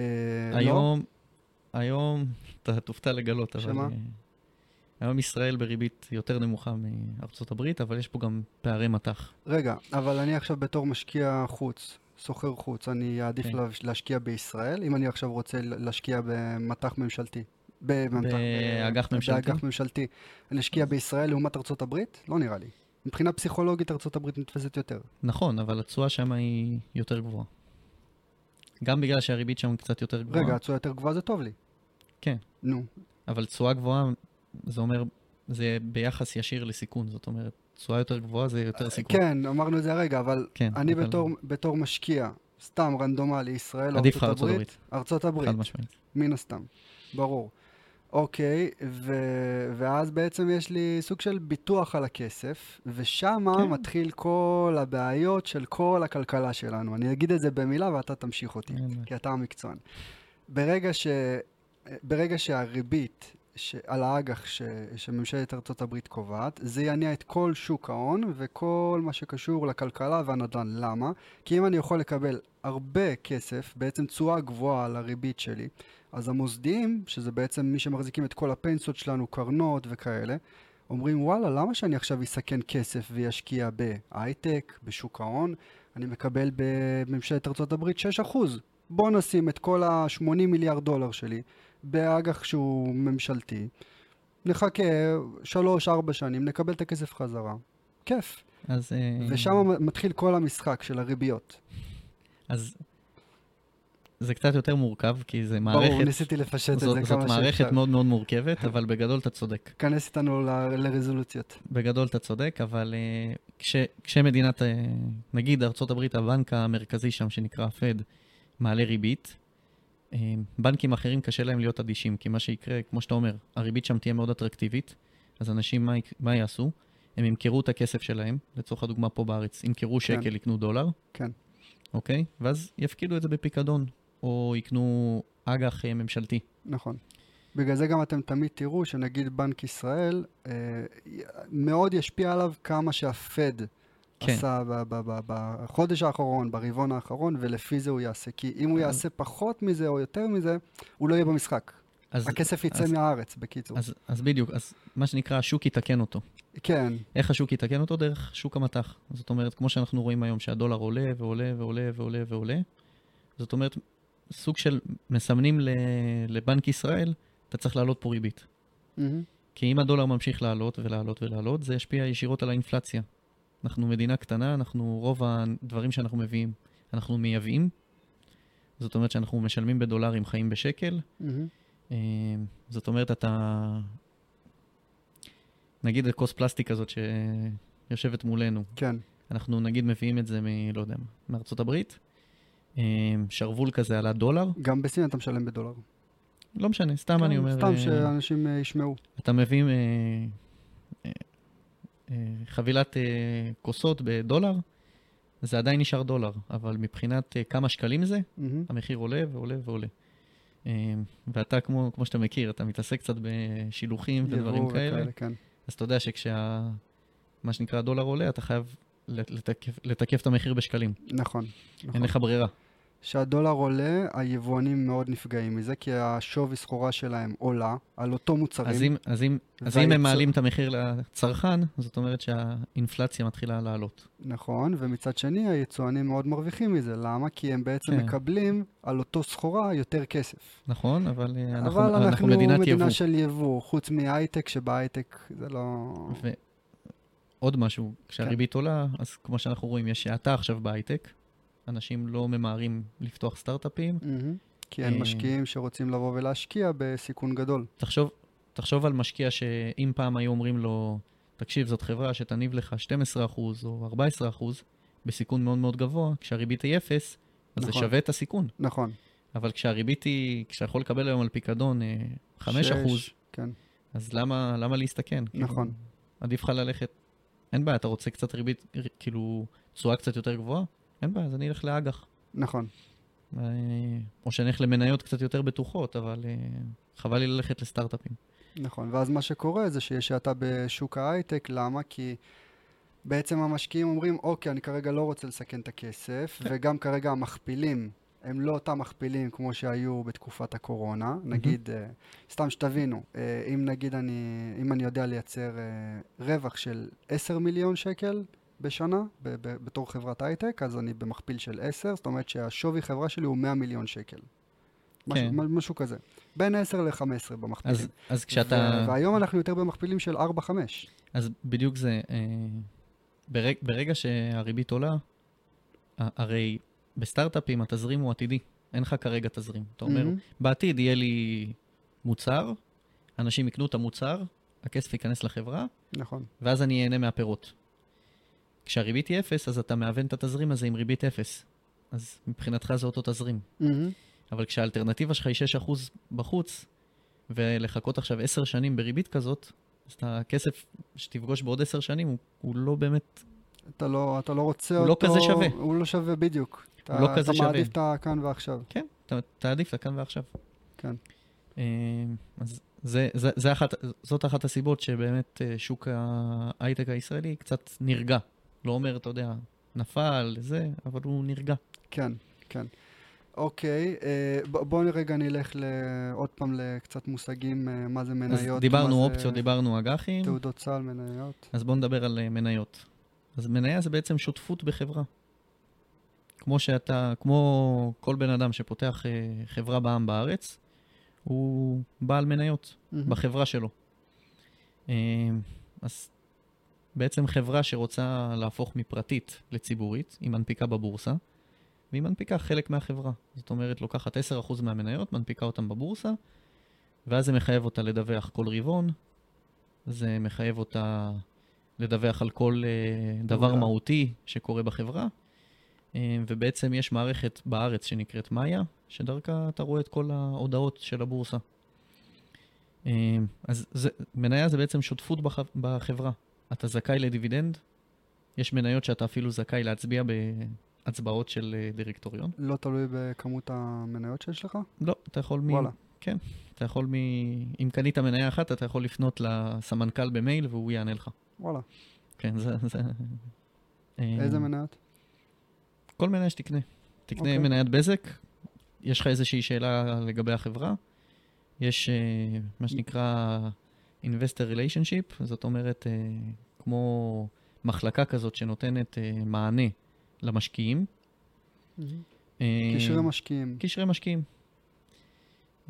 Speaker 1: לא?
Speaker 2: היום, היום, אתה תופתע לגלות, אבל...
Speaker 1: שמה?
Speaker 2: אה, היום ישראל בריבית יותר נמוכה מארצות הברית, אבל יש פה גם פערי מטח.
Speaker 1: רגע, אבל אני עכשיו בתור משקיע חוץ, סוחר חוץ, אני אעדיף
Speaker 2: כן.
Speaker 1: להש- להשקיע בישראל, אם אני עכשיו רוצה להשקיע במטח ממשלתי.
Speaker 2: באג"ח ממשלתי?
Speaker 1: באג"ח ממשלתי. אני אשקיע בישראל לעומת ארצות הברית? לא נראה לי. מבחינה פסיכולוגית ארה"ב נתפסת יותר.
Speaker 2: נכון, אבל התשואה שם היא יותר גבוהה. גם בגלל שהריבית שם קצת יותר גבוהה.
Speaker 1: רגע, התשואה יותר גבוהה זה טוב לי.
Speaker 2: כן.
Speaker 1: נו,
Speaker 2: אבל תשואה גבוהה, זה אומר, זה ביחס ישיר לסיכון. זאת אומרת, תשואה יותר גבוהה זה יותר סיכון.
Speaker 1: כן, אמרנו את זה הרגע, אבל
Speaker 2: כן,
Speaker 1: אני
Speaker 2: אבל-
Speaker 1: בתור, בתור משקיע, סתם רנדומלי, ישראל או ארצות
Speaker 2: ארצות
Speaker 1: הברית, ארצות הברית. מן הסתם, ברור. אוקיי, ו... ואז בעצם יש לי סוג של ביטוח על הכסף, ושמה
Speaker 2: כן.
Speaker 1: מתחיל כל הבעיות של כל הכלכלה שלנו. אני אגיד את זה במילה ואתה תמשיך אותי,
Speaker 2: בעיה.
Speaker 1: כי אתה המקצוען. ברגע, ש... ברגע שהריבית ש... על האג"ח ש... שממשלת הברית קובעת, זה יניע את כל שוק ההון וכל מה שקשור לכלכלה והנדל"ן. למה? כי אם אני יכול לקבל הרבה כסף, בעצם תשואה גבוהה על הריבית שלי, אז המוסדיים, שזה בעצם מי שמחזיקים את כל הפנסיות שלנו, קרנות וכאלה, אומרים, וואלה, למה שאני עכשיו אסכן כסף וישקיע בהייטק, בשוק ההון? אני מקבל בממשלת הברית 6%. בוא נשים את כל ה-80 מיליארד דולר שלי באג"ח שהוא ממשלתי, נחכה 3-4 שנים, נקבל את הכסף חזרה. כיף.
Speaker 2: אז... אה,
Speaker 1: ושם מתחיל כל המשחק של הריביות.
Speaker 2: אז זה קצת יותר מורכב, כי זה מערכת...
Speaker 1: ברור, ניסיתי לפשט את זה
Speaker 2: זאת,
Speaker 1: כמה
Speaker 2: זאת
Speaker 1: שאפשר.
Speaker 2: מערכת מאוד מאוד מורכבת, אבל בגדול אתה צודק.
Speaker 1: כנס איתנו ל- לרזולוציות.
Speaker 2: בגדול אתה צודק, אבל uh, כש, כשמדינת, uh, נגיד הברית, הבנק המרכזי שם, שנקרא פד, מעלה ריבית, uh, בנקים אחרים קשה להם להיות אדישים, כי מה שיקרה, כמו שאתה אומר, הריבית שם תהיה מאוד אטרקטיבית, אז אנשים, מה, מה יעשו? הם ימכרו את הכסף שלהם, לצורך הדוגמה פה בארץ, ימכרו
Speaker 1: כן.
Speaker 2: שקל, יקנו דולר,
Speaker 1: כן.
Speaker 2: אוקיי? ואז יפקידו את זה בפיקדון, או יקנו אג"ח אה, ממשלתי.
Speaker 1: נכון. בגלל זה גם אתם תמיד תראו שנגיד בנק ישראל, אה, מאוד ישפיע עליו כמה שהפד
Speaker 2: כן.
Speaker 1: עשה בחודש האחרון, ברבעון האחרון, ולפי זה הוא יעשה. כי אם הוא יעשה פחות מזה או יותר מזה, הוא לא יהיה במשחק.
Speaker 2: אז,
Speaker 1: הכסף יצא
Speaker 2: אז-
Speaker 1: מהארץ, בקיצור.
Speaker 2: אז, אז בדיוק, אז מה שנקרא, השוק יתקן אותו.
Speaker 1: כן,
Speaker 2: איך השוק יתקן אותו? דרך שוק המטח. זאת אומרת, כמו שאנחנו רואים היום, שהדולר עולה ועולה ועולה ועולה ועולה, זאת אומרת, סוג של מסמנים לבנק ישראל, אתה צריך להעלות פה ריבית.
Speaker 1: מהמם.
Speaker 2: כי אם הדולר ממשיך לעלות ולעלות ולעלות, זה ישפיע ישירות על האינפלציה. אנחנו מדינה קטנה, אנחנו, רוב הדברים שאנחנו מביאים, אנחנו מייבאים. זאת אומרת שאנחנו משלמים בדולרים, חיים בשקל. אה, זאת אומרת, אתה... נגיד הכוס פלסטיק הזאת שיושבת מולנו,
Speaker 1: כן,
Speaker 2: אנחנו נגיד מביאים את זה מ... לא יודע מה, מארצות הברית, שרוול כזה על הדולר,
Speaker 1: גם בסין אתה משלם בדולר.
Speaker 2: לא משנה, סתם
Speaker 1: כן,
Speaker 2: אני אומר,
Speaker 1: סתם
Speaker 2: אה,
Speaker 1: שאנשים אה, ישמעו.
Speaker 2: אתה מביא אה, חבילת כוסות בדולר, זה עדיין נשאר דולר, אבל מבחינת כמה שקלים זה,
Speaker 1: מהמם.
Speaker 2: המחיר עולה ועולה ועולה. ואתה, כמו, כמו שאתה מכיר, אתה מתעסק קצת בשילוחים ודברים כאלה,
Speaker 1: וכאלה, כן.
Speaker 2: אז אתה יודע שכשה... מה שנקרא הדולר עולה, אתה חייב לתקף, לתקף את המחיר בשקלים.
Speaker 1: נכון. נכון.
Speaker 2: אין לך ברירה.
Speaker 1: כשהדולר עולה, היבואנים מאוד נפגעים מזה, כי השווי סחורה שלהם עולה על אותו מוצרים.
Speaker 2: אז אם, אז, אם, אז אם הם מעלים את המחיר לצרכן, זאת אומרת שהאינפלציה מתחילה לעלות.
Speaker 1: נכון, ומצד שני היצואנים מאוד מרוויחים מזה. למה? כי הם בעצם
Speaker 2: כן. מקבלים
Speaker 1: על אותו סחורה יותר כסף.
Speaker 2: נכון, אבל אה, אנחנו,
Speaker 1: אבל אנחנו,
Speaker 2: אנחנו מדינת
Speaker 1: מדינה
Speaker 2: יבוא.
Speaker 1: של יבוא, חוץ מהייטק, שבהייטק זה לא...
Speaker 2: ועוד משהו, כשהריבית עולה, אז כמו שאנחנו רואים, יש האטה עכשיו בהייטק. אנשים לא ממהרים לפתוח סטארט-אפים.
Speaker 1: מהמם. כי אין
Speaker 2: אה. משקיעים
Speaker 1: שרוצים לבוא ולהשקיע בסיכון גדול.
Speaker 2: תחשוב, תחשוב על משקיע שאם פעם היו אומרים לו, תקשיב, זאת חברה שתניב לך 12% או 14% בסיכון מאוד מאוד גבוה, כשהריבית היא 0, אז זה
Speaker 1: נכון.
Speaker 2: שווה את הסיכון.
Speaker 1: נכון.
Speaker 2: אבל כשהריבית היא, כשאתה יכול לקבל היום על פיקדון אה, 5%,
Speaker 1: שש, כן,
Speaker 2: אז למה, למה להסתכן? כאילו,
Speaker 1: נכון.
Speaker 2: עדיף לך ללכת, אין בעיה, אתה רוצה קצת ריבית, כאילו, תשואה קצת יותר גבוהה? אין בעיה, אז אני אלך לאג"ח.
Speaker 1: נכון.
Speaker 2: או שאני אלך למניות קצת יותר בטוחות, אבל אה, חבל לי ללכת לסטארט-אפים.
Speaker 1: נכון, ואז מה שקורה זה שיש האטה בשוק ההייטק, למה? כי בעצם המשקיעים אומרים, אוקיי, אני כרגע לא רוצה לסכן את הכסף,
Speaker 2: כן.
Speaker 1: וגם כרגע המכפילים הם לא אותם מכפילים כמו שהיו בתקופת הקורונה. נגיד, אה, סתם שתבינו, אה, אם נגיד אני, אם אני יודע לייצר אה, רווח של 10 מיליון שקל בשנה ב- ב- בתור חברת הייטק, אז אני במכפיל של 10, זאת אומרת שהשווי חברה שלי הוא 100 מיליון שקל. משהו,
Speaker 2: כן.
Speaker 1: משהו כזה. בין 10 ל-15 במכפילים.
Speaker 2: אז, אז כשאתה...
Speaker 1: ו- והיום אנחנו יותר במכפילים של 4-5.
Speaker 2: אז בדיוק זה, אה, ברג, ברגע שהריבית עולה, הרי בסטארט-אפים התזרים הוא עתידי, אין לך כרגע תזרים. אתה אומר,
Speaker 1: מהמם.
Speaker 2: בעתיד יהיה לי מוצר, אנשים יקנו את המוצר, הכסף ייכנס לחברה,
Speaker 1: נכון.
Speaker 2: ואז אני אהנה מהפירות. כשהריבית היא אפס, אז אתה מאבן את התזרים הזה עם ריבית אפס. אז מבחינתך זה אותו תזרים.
Speaker 1: מהמם.
Speaker 2: אבל כשהאלטרנטיבה שלך היא 6% בחוץ, ולחכות עכשיו 10 שנים בריבית כזאת, אז את הכסף שתפגוש בעוד 10 שנים, הוא, הוא לא באמת...
Speaker 1: אתה לא, אתה לא רוצה
Speaker 2: הוא לא
Speaker 1: אותו...
Speaker 2: כזה שווה.
Speaker 1: הוא לא שווה בדיוק. אתה,
Speaker 2: לא כזה
Speaker 1: אתה
Speaker 2: שווה.
Speaker 1: מעדיף את הכאן ועכשיו.
Speaker 2: כן, אתה תעדיף לכאן ועכשיו.
Speaker 1: כן.
Speaker 2: אה, אז זה, זה, זה אחת, זאת אחת הסיבות שבאמת אה, שוק ההייטק הישראלי קצת נרגע. לא אומר, אתה יודע, נפל, זה, אבל הוא נרגע.
Speaker 1: כן, כן. אוקיי, אה, בואו רגע נלך עוד פעם לקצת מושגים, אה, מה זה
Speaker 2: אז
Speaker 1: מניות.
Speaker 2: דיברנו
Speaker 1: מה זה
Speaker 2: אופציות, דיברנו אג"חים,
Speaker 1: תעודות סל, מניות.
Speaker 2: אז בואו נדבר על אה, מניות. אז מניה זה בעצם שותפות בחברה. כמו שאתה, כמו כל בן אדם שפותח חברה בעם בארץ, הוא בעל מניות
Speaker 1: מהמם.
Speaker 2: בחברה שלו. אז בעצם חברה שרוצה להפוך מפרטית לציבורית, היא מנפיקה בבורסה, והיא מנפיקה חלק מהחברה. זאת אומרת, לוקחת 10% מהמניות, מנפיקה אותן בבורסה, ואז זה מחייב אותה לדווח כל רבעון, זה מחייב אותה לדווח על כל אה, דבר
Speaker 1: פעולה.
Speaker 2: מהותי שקורה בחברה, אה, ובעצם יש מערכת בארץ שנקראת מאיה, שדרכה אתה רואה את כל ההודעות של הבורסה. אה, אז זה, מניה זה בעצם שותפות בח, בחברה. אתה זכאי לדיבידנד, יש מניות שאתה אפילו זכאי להצביע בהצבעות של אה, דירקטוריון.
Speaker 1: לא תלוי בכמות המניות שיש לך?
Speaker 2: לא, אתה יכול מ...
Speaker 1: וואלה.
Speaker 2: אתה יכול מ... אם קנית מניה אחת, אתה יכול לפנות לסמנכ"ל במייל והוא יענה לך.
Speaker 1: וואלה.
Speaker 2: כן, זה... זה... אה,
Speaker 1: איזה מניות?
Speaker 2: כל מניה שתקנה. תקנה
Speaker 1: אוקיי.
Speaker 2: מניית בזק, יש לך איזושהי שאלה לגבי החברה, יש אה, מה שנקרא Investor Relationship, זאת אומרת, אה, כמו מחלקה כזאת שנותנת אה, מענה למשקיעים. אה,
Speaker 1: קשרי משקיעים.
Speaker 2: קשרי משקיעים.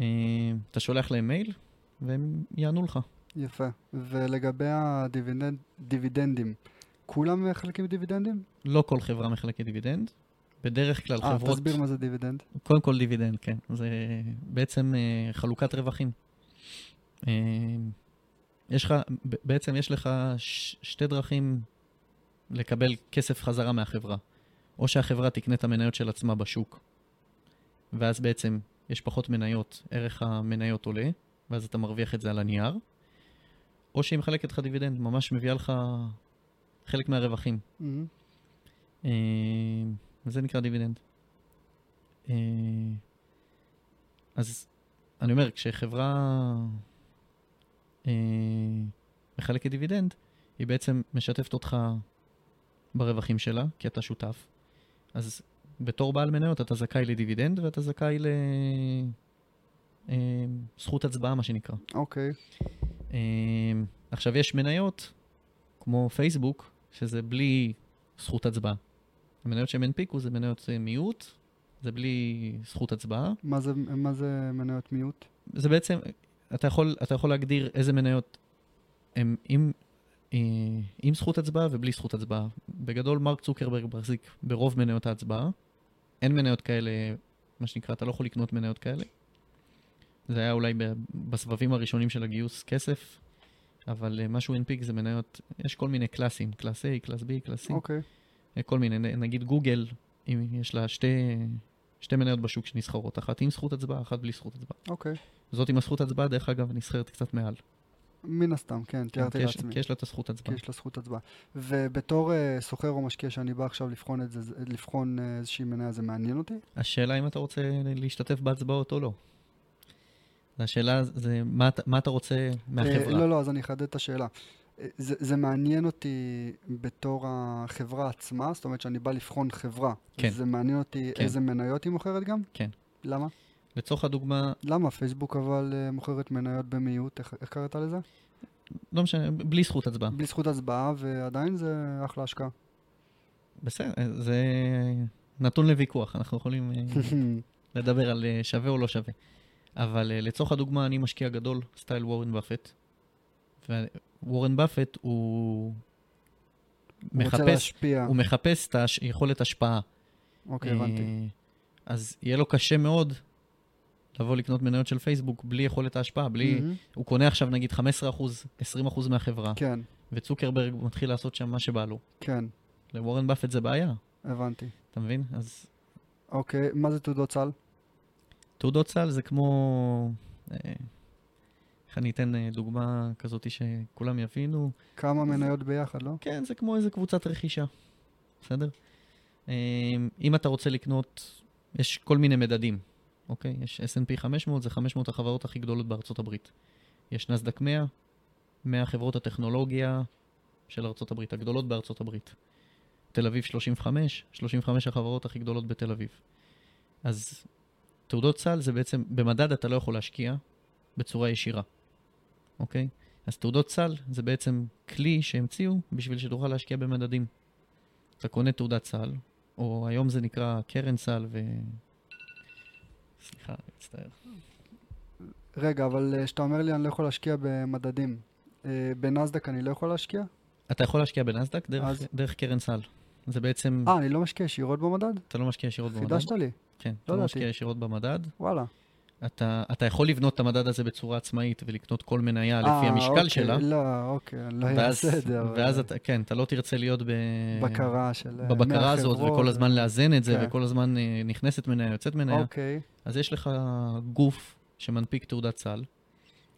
Speaker 2: אה, אתה שולח להם מייל, והם יענו לך.
Speaker 1: יפה. ולגבי הדיבידנדים, כולם מחלקים דיבידנדים?
Speaker 2: לא כל חברה מחלקת דיבידנד. בדרך כלל
Speaker 1: אה,
Speaker 2: חברות...
Speaker 1: תסביר מה זה דיבידנד.
Speaker 2: קודם כל דיבידנד, כן. זה בעצם אה, חלוקת רווחים. אה, יש לך, בעצם יש לך ש- שתי דרכים לקבל כסף חזרה מהחברה. או שהחברה תקנה את המניות של עצמה בשוק, ואז בעצם יש פחות מניות, ערך המניות עולה, ואז אתה מרוויח את זה על הנייר, או שהיא מחלקת לך דיבידנד, ממש מביאה לך חלק מהרווחים.
Speaker 1: מהמם.
Speaker 2: אה, וזה נקרא דיבידנד. אה, אז אני אומר, כשחברה אה, מחלקת דיבידנד, היא בעצם משתפת אותך ברווחים שלה, כי אתה שותף. אז בתור בעל מניות אתה זכאי לדיבידנד ואתה זכאי לזכות הצבעה, מה שנקרא.
Speaker 1: אוקיי.
Speaker 2: אה, עכשיו, יש מניות, כמו פייסבוק, שזה בלי זכות הצבעה. המניות שהם הנפיקו זה מניות אה, מיעוט, זה בלי זכות הצבעה.
Speaker 1: מה זה- מה זה מניות מיעוט?
Speaker 2: זה בעצם, אתה יכול, אתה יכול להגדיר איזה מניות הם עם, אה, עם זכות הצבעה ובלי זכות הצבעה. בגדול, מרק צוקרברג מחזיק ברוב מניות ההצבעה. אין מניות כאלה, מה שנקרא, אתה לא יכול לקנות מניות כאלה. זה היה אולי בסבבים הראשונים של הגיוס כסף, אבל אה, מה שהוא הנפיק זה מניות, יש כל מיני class ים, class A, class B, class C.
Speaker 1: אוקיי.
Speaker 2: אה, כל מיני, נגיד גוגל, אם יש לה שתי, שתי מניות בשוק שנסחרות, אחת עם זכות הצבעה, אחת בלי זכות הצבעה.
Speaker 1: אוקיי.
Speaker 2: זאת עם הזכות הצבעה, דרך אגב, נסחרת קצת מעל.
Speaker 1: מן הסתם, כן, תיארתי
Speaker 2: כי יש-
Speaker 1: לעצמי.
Speaker 2: כי יש לה את הזכות
Speaker 1: כי
Speaker 2: הצבעה.
Speaker 1: יש לה זכות הצבעה. ובתור אה, סוחר או משקיע שאני בא עכשיו לבחון את זה, לבחון אה, איזושהי מניה, זה מעניין אותי?
Speaker 2: השאלה אם אתה רוצה להשתתף בהצבעות או לא. השאלה זה מה, מה אתה רוצה
Speaker 1: אה,
Speaker 2: מהחברה.
Speaker 1: לא, לא, אז אני אחדד את השאלה. אה, זה, זה מעניין אותי בתור החברה עצמה, זאת אומרת שאני בא לבחון חברה.
Speaker 2: כן.
Speaker 1: זה מעניין אותי
Speaker 2: כן.
Speaker 1: איזה מניות היא מוכרת גם?
Speaker 2: כן.
Speaker 1: למה?
Speaker 2: לצורך הדוגמה,
Speaker 1: למה? פייסבוק אבל אה, מוכרת מניות במיעוט, איך, איך קראת לזה?
Speaker 2: לא משנה, בלי זכות הצבעה.
Speaker 1: בלי זכות הצבעה, ועדיין זה אחלה השקעה.
Speaker 2: בסדר, זה נתון לוויכוח, אנחנו יכולים אה, לדבר על אה, שווה או לא שווה. אבל אה, לצורך הדוגמה, אני משקיע גדול, סטייל וורן באפט. ווורן באפט הוא
Speaker 1: הוא
Speaker 2: מחפש. הוא מחפש את היכולת השפעה.
Speaker 1: אוקיי, הבנתי.
Speaker 2: אה, אז יהיה לו קשה מאוד לבוא לקנות מניות של פייסבוק בלי יכולת ההשפעה, בלי...
Speaker 1: מהמם.
Speaker 2: הוא קונה עכשיו נגיד 15%, 20% מהחברה,
Speaker 1: כן,
Speaker 2: וצוקרברג מתחיל לעשות שם מה שבא לו.
Speaker 1: כן,
Speaker 2: לוורן באפט זה בעיה,
Speaker 1: הבנתי.
Speaker 2: אתה מבין? אז
Speaker 1: אוקיי, מה זה תעודות סל?
Speaker 2: תעודות סל זה כמו... אה, אני אתן אה, דוגמה כזאת שכולם יבינו?
Speaker 1: כמה מניות ביחד, לא?
Speaker 2: כן, זה כמו איזה קבוצת רכישה, בסדר? אה, אם אתה רוצה לקנות, יש כל מיני מדדים, אוקיי? יש S&P 500, זה 500 החברות הכי גדולות בארצות הברית. יש נסדק 100, 100 חברות הטכנולוגיה של ארצות הברית, הגדולות בארצות הברית. תל אביב 35, 35 החברות הכי גדולות בתל אביב. אז תעודות סל זה בעצם, במדד אתה לא יכול להשקיע בצורה ישירה, אוקיי? אז תעודות סל זה בעצם כלי שהמציאו בשביל שתוכל להשקיע במדדים. אתה קונה תעודת סל, או היום זה נקרא קרן סל ו... סליחה, אני מצטער.
Speaker 1: רגע, אבל כשאתה אומר לי אני לא יכול להשקיע במדדים, אה, בנסדק אני לא יכול להשקיע?
Speaker 2: אתה יכול להשקיע בנסדק דרך,
Speaker 1: אז?
Speaker 2: דרך קרן סל. זה בעצם,
Speaker 1: אה, אני לא משקיע ישירות במדד?
Speaker 2: אתה לא משקיע ישירות במדד.
Speaker 1: חידשת לי,
Speaker 2: כן,
Speaker 1: לא
Speaker 2: אתה לא. משקיע ישירות במדד.
Speaker 1: וואלה.
Speaker 2: אתה, אתה יכול לבנות את המדד הזה בצורה עצמאית ולקנות כל מניה לפי
Speaker 1: אה,
Speaker 2: המשקל
Speaker 1: אוקיי,
Speaker 2: שלה.
Speaker 1: לא, אוקיי, לא אעשה את זה, אבל...
Speaker 2: ואז אתה, כן, אתה לא תרצה להיות ב...
Speaker 1: בקרה של... אה,
Speaker 2: בבקרה
Speaker 1: 100
Speaker 2: הזאת,
Speaker 1: חברות,
Speaker 2: וכל הזמן לאזן את זה,
Speaker 1: כן.
Speaker 2: וכל הזמן אה, נכנסת מניה, יוצאת מניה.
Speaker 1: אוקיי.
Speaker 2: אז יש לך גוף שמנפיק תעודת סל,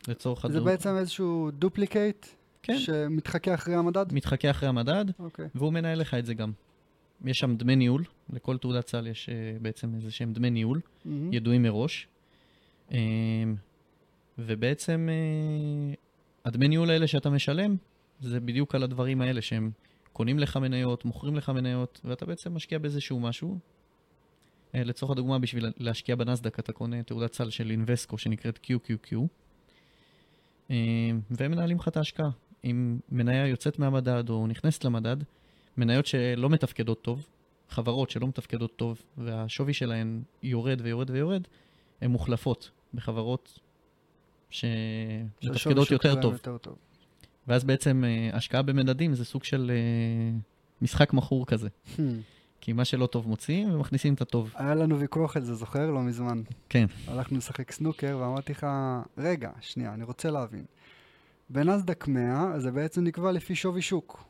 Speaker 2: לצורך
Speaker 1: זה
Speaker 2: הדו...
Speaker 1: בעצם איזשהו duplicate,
Speaker 2: כן,
Speaker 1: שמתחקה אחרי המדד?
Speaker 2: מתחקה אחרי המדד,
Speaker 1: אוקיי.
Speaker 2: והוא מנהל לך את זה גם. יש שם דמי ניהול, לכל תעודת סל יש אה, בעצם איזה שהם דמי ניהול,
Speaker 1: מהמם.
Speaker 2: ידועים מראש. אה, ובעצם אה, הדמי ניהול האלה שאתה משלם, זה בדיוק על הדברים האלה שהם קונים לך מניות, מוכרים לך מניות, ואתה בעצם משקיע באיזשהו משהו. אה, לצורך הדוגמה, בשביל להשקיע בנסדק, אתה קונה תעודת סל של אינבסקו שנקראת QQQ, אה, והם מנהלים לך את ההשקעה. אם מניה יוצאת מהמדד או נכנסת למדד, מניות שלא מתפקדות טוב, חברות שלא מתפקדות טוב, והשווי שלהן יורד ויורד ויורד, הן מוחלפות בחברות שמתפקדות טוב.
Speaker 1: יותר טוב.
Speaker 2: ואז בעצם אה, השקעה במדדים זה סוג של אה, משחק מכור כזה.
Speaker 1: Hmm.
Speaker 2: כי מה שלא טוב מוציאים ומכניסים את הטוב.
Speaker 1: היה לנו ויכוח על זה, זוכר? לא מזמן.
Speaker 2: כן.
Speaker 1: הלכנו לשחק סנוקר ואמרתי לך, רגע, שנייה, אני רוצה להבין. בנסדק 100 זה בעצם נקבע לפי שווי שוק,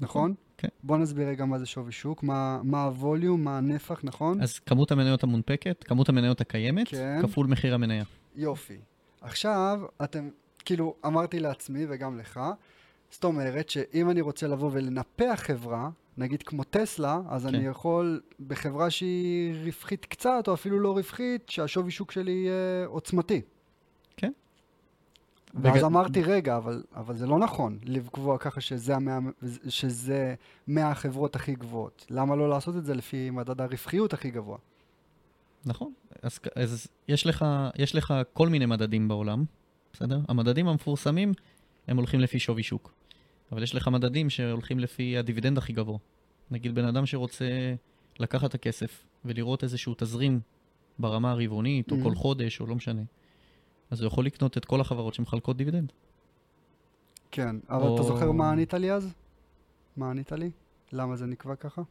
Speaker 1: נכון?
Speaker 2: כן.
Speaker 1: בוא נסביר רגע מה זה שווי שוק, מה, מה הווליום, מה הנפח, נכון?
Speaker 2: אז כמות המניות המונפקת, כמות המניות הקיימת,
Speaker 1: כן.
Speaker 2: כפול מחיר המניה.
Speaker 1: יופי. עכשיו, אתם, כאילו, אמרתי לעצמי וגם לך, זאת אומרת שאם אני רוצה לבוא ולנפח חברה, נגיד כמו טסלה, אז
Speaker 2: כן.
Speaker 1: אני יכול בחברה שהיא רווחית קצת, או אפילו לא רווחית, שהשווי שוק שלי יהיה עוצמתי. ואז
Speaker 2: בג-
Speaker 1: אמרתי, רגע, אבל, אבל זה לא נכון לקבוע ככה שזה, המאה, שזה 100 החברות הכי גבוהות. למה לא לעשות את זה לפי מדד הרווחיות הכי גבוה?
Speaker 2: נכון. אז, אז יש, לך, יש לך כל מיני מדדים בעולם, בסדר? המדדים המפורסמים, הם הולכים לפי שווי שוק. אבל יש לך מדדים שהולכים לפי הדיבידנד הכי גבוה. נגיד בן אדם שרוצה לקחת את הכסף ולראות איזשהו תזרים ברמה הרבעונית, או
Speaker 1: Mhm.
Speaker 2: כל חודש, או לא משנה, אז הוא יכול לקנות את כל החברות שמחלקות דיבידנד.
Speaker 1: כן, אבל
Speaker 2: או-
Speaker 1: אתה זוכר מה ענית לי אז? מה ענית לי? למה זה נקבע ככה?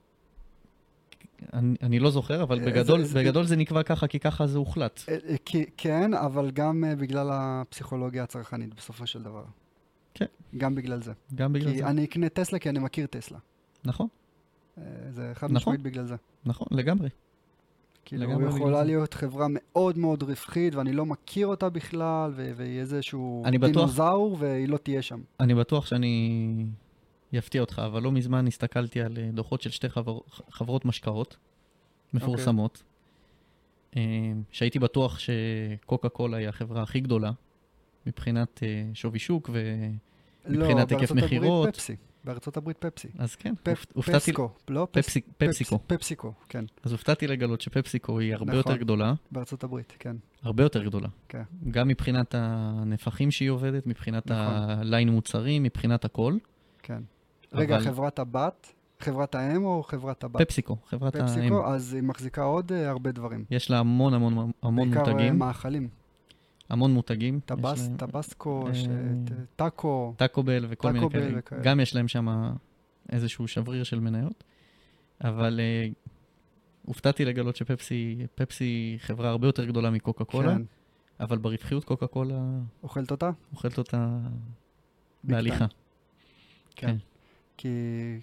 Speaker 2: אני, אני לא זוכר, אבל
Speaker 1: אה,
Speaker 2: בגדול,
Speaker 1: זה- זה-
Speaker 2: בגדול זה נקבע ככה, כי ככה זה הוחלט.
Speaker 1: אה, אה, כי- כן, אבל גם בגלל הפסיכולוגיה הצרכנית בסופו של דבר.
Speaker 2: כן.
Speaker 1: גם בגלל זה.
Speaker 2: גם בגלל
Speaker 1: כי
Speaker 2: זה.
Speaker 1: אני אקנה טסלה כי אני מכיר טסלה.
Speaker 2: נכון,
Speaker 1: זה חד
Speaker 2: נכון.
Speaker 1: משמעית בגלל זה.
Speaker 2: נכון, לגמרי.
Speaker 1: כאילו,
Speaker 2: בגלל
Speaker 1: יכולה. להיות חברה מאוד מאוד רווחית, ואני לא מכיר אותה בכלל, ו- ויהיה איזשהו דינוזאור, והיא לא תהיה שם.
Speaker 2: אני בטוח שאני אפתיע אותך, אבל לא מזמן הסתכלתי על אה, דוחות של שתי חבר... חברות משקאות מפורסמות, אה, שהייתי בטוח שקוקה קולה היא החברה הכי גדולה מבחינת אה, שווי שוק.
Speaker 1: לא,
Speaker 2: מבחינת היקף
Speaker 1: בארצות הברית
Speaker 2: מכירות.
Speaker 1: פפסי. בארצות הברית פפסי.
Speaker 2: אז כן,
Speaker 1: פפ-
Speaker 2: הופ- הופתעתי,
Speaker 1: פפסקו, לא? פפס-
Speaker 2: פפסי, פפסיקו.
Speaker 1: פפס- פפסיקו, כן.
Speaker 2: אז הופתעתי לגלות שפפסיקו היא הרבה
Speaker 1: נכון.
Speaker 2: יותר גדולה,
Speaker 1: בארצות הברית, כן.
Speaker 2: הרבה יותר גדולה.
Speaker 1: כן.
Speaker 2: גם מבחינת הנפחים שהיא עובדת, מבחינת
Speaker 1: נכון.
Speaker 2: הליין מוצרים, מבחינת הכל.
Speaker 1: כן. רגע,
Speaker 2: אבל-
Speaker 1: חברת הבת, חברת האם או חברת הבת?
Speaker 2: פפסיקו, חברת האם.
Speaker 1: פפסיקו, אז היא מחזיקה עוד אה, הרבה דברים.
Speaker 2: יש לה המון המון המון
Speaker 1: בעיקר אה,
Speaker 2: מותגים,
Speaker 1: מאכלים.
Speaker 2: המון מותגים.
Speaker 1: טבס,
Speaker 2: להם
Speaker 1: טבסקו,
Speaker 2: אה,
Speaker 1: ש- ט- טאקו.
Speaker 2: טאקו בל וכל מיני
Speaker 1: טאקו
Speaker 2: כאלה.
Speaker 1: וכאלה.
Speaker 2: גם יש להם שם איזשהו שבריר של מניות, אבל אה, הופתעתי לגלות שפפסי פפסי חברה הרבה יותר גדולה מקוקה קולה,
Speaker 1: כן.
Speaker 2: אבל ברווחיות קוקה קולה
Speaker 1: אוכלת אותה?
Speaker 2: אוכלת אותה בהליכה.
Speaker 1: כן.
Speaker 2: כן.
Speaker 1: כי,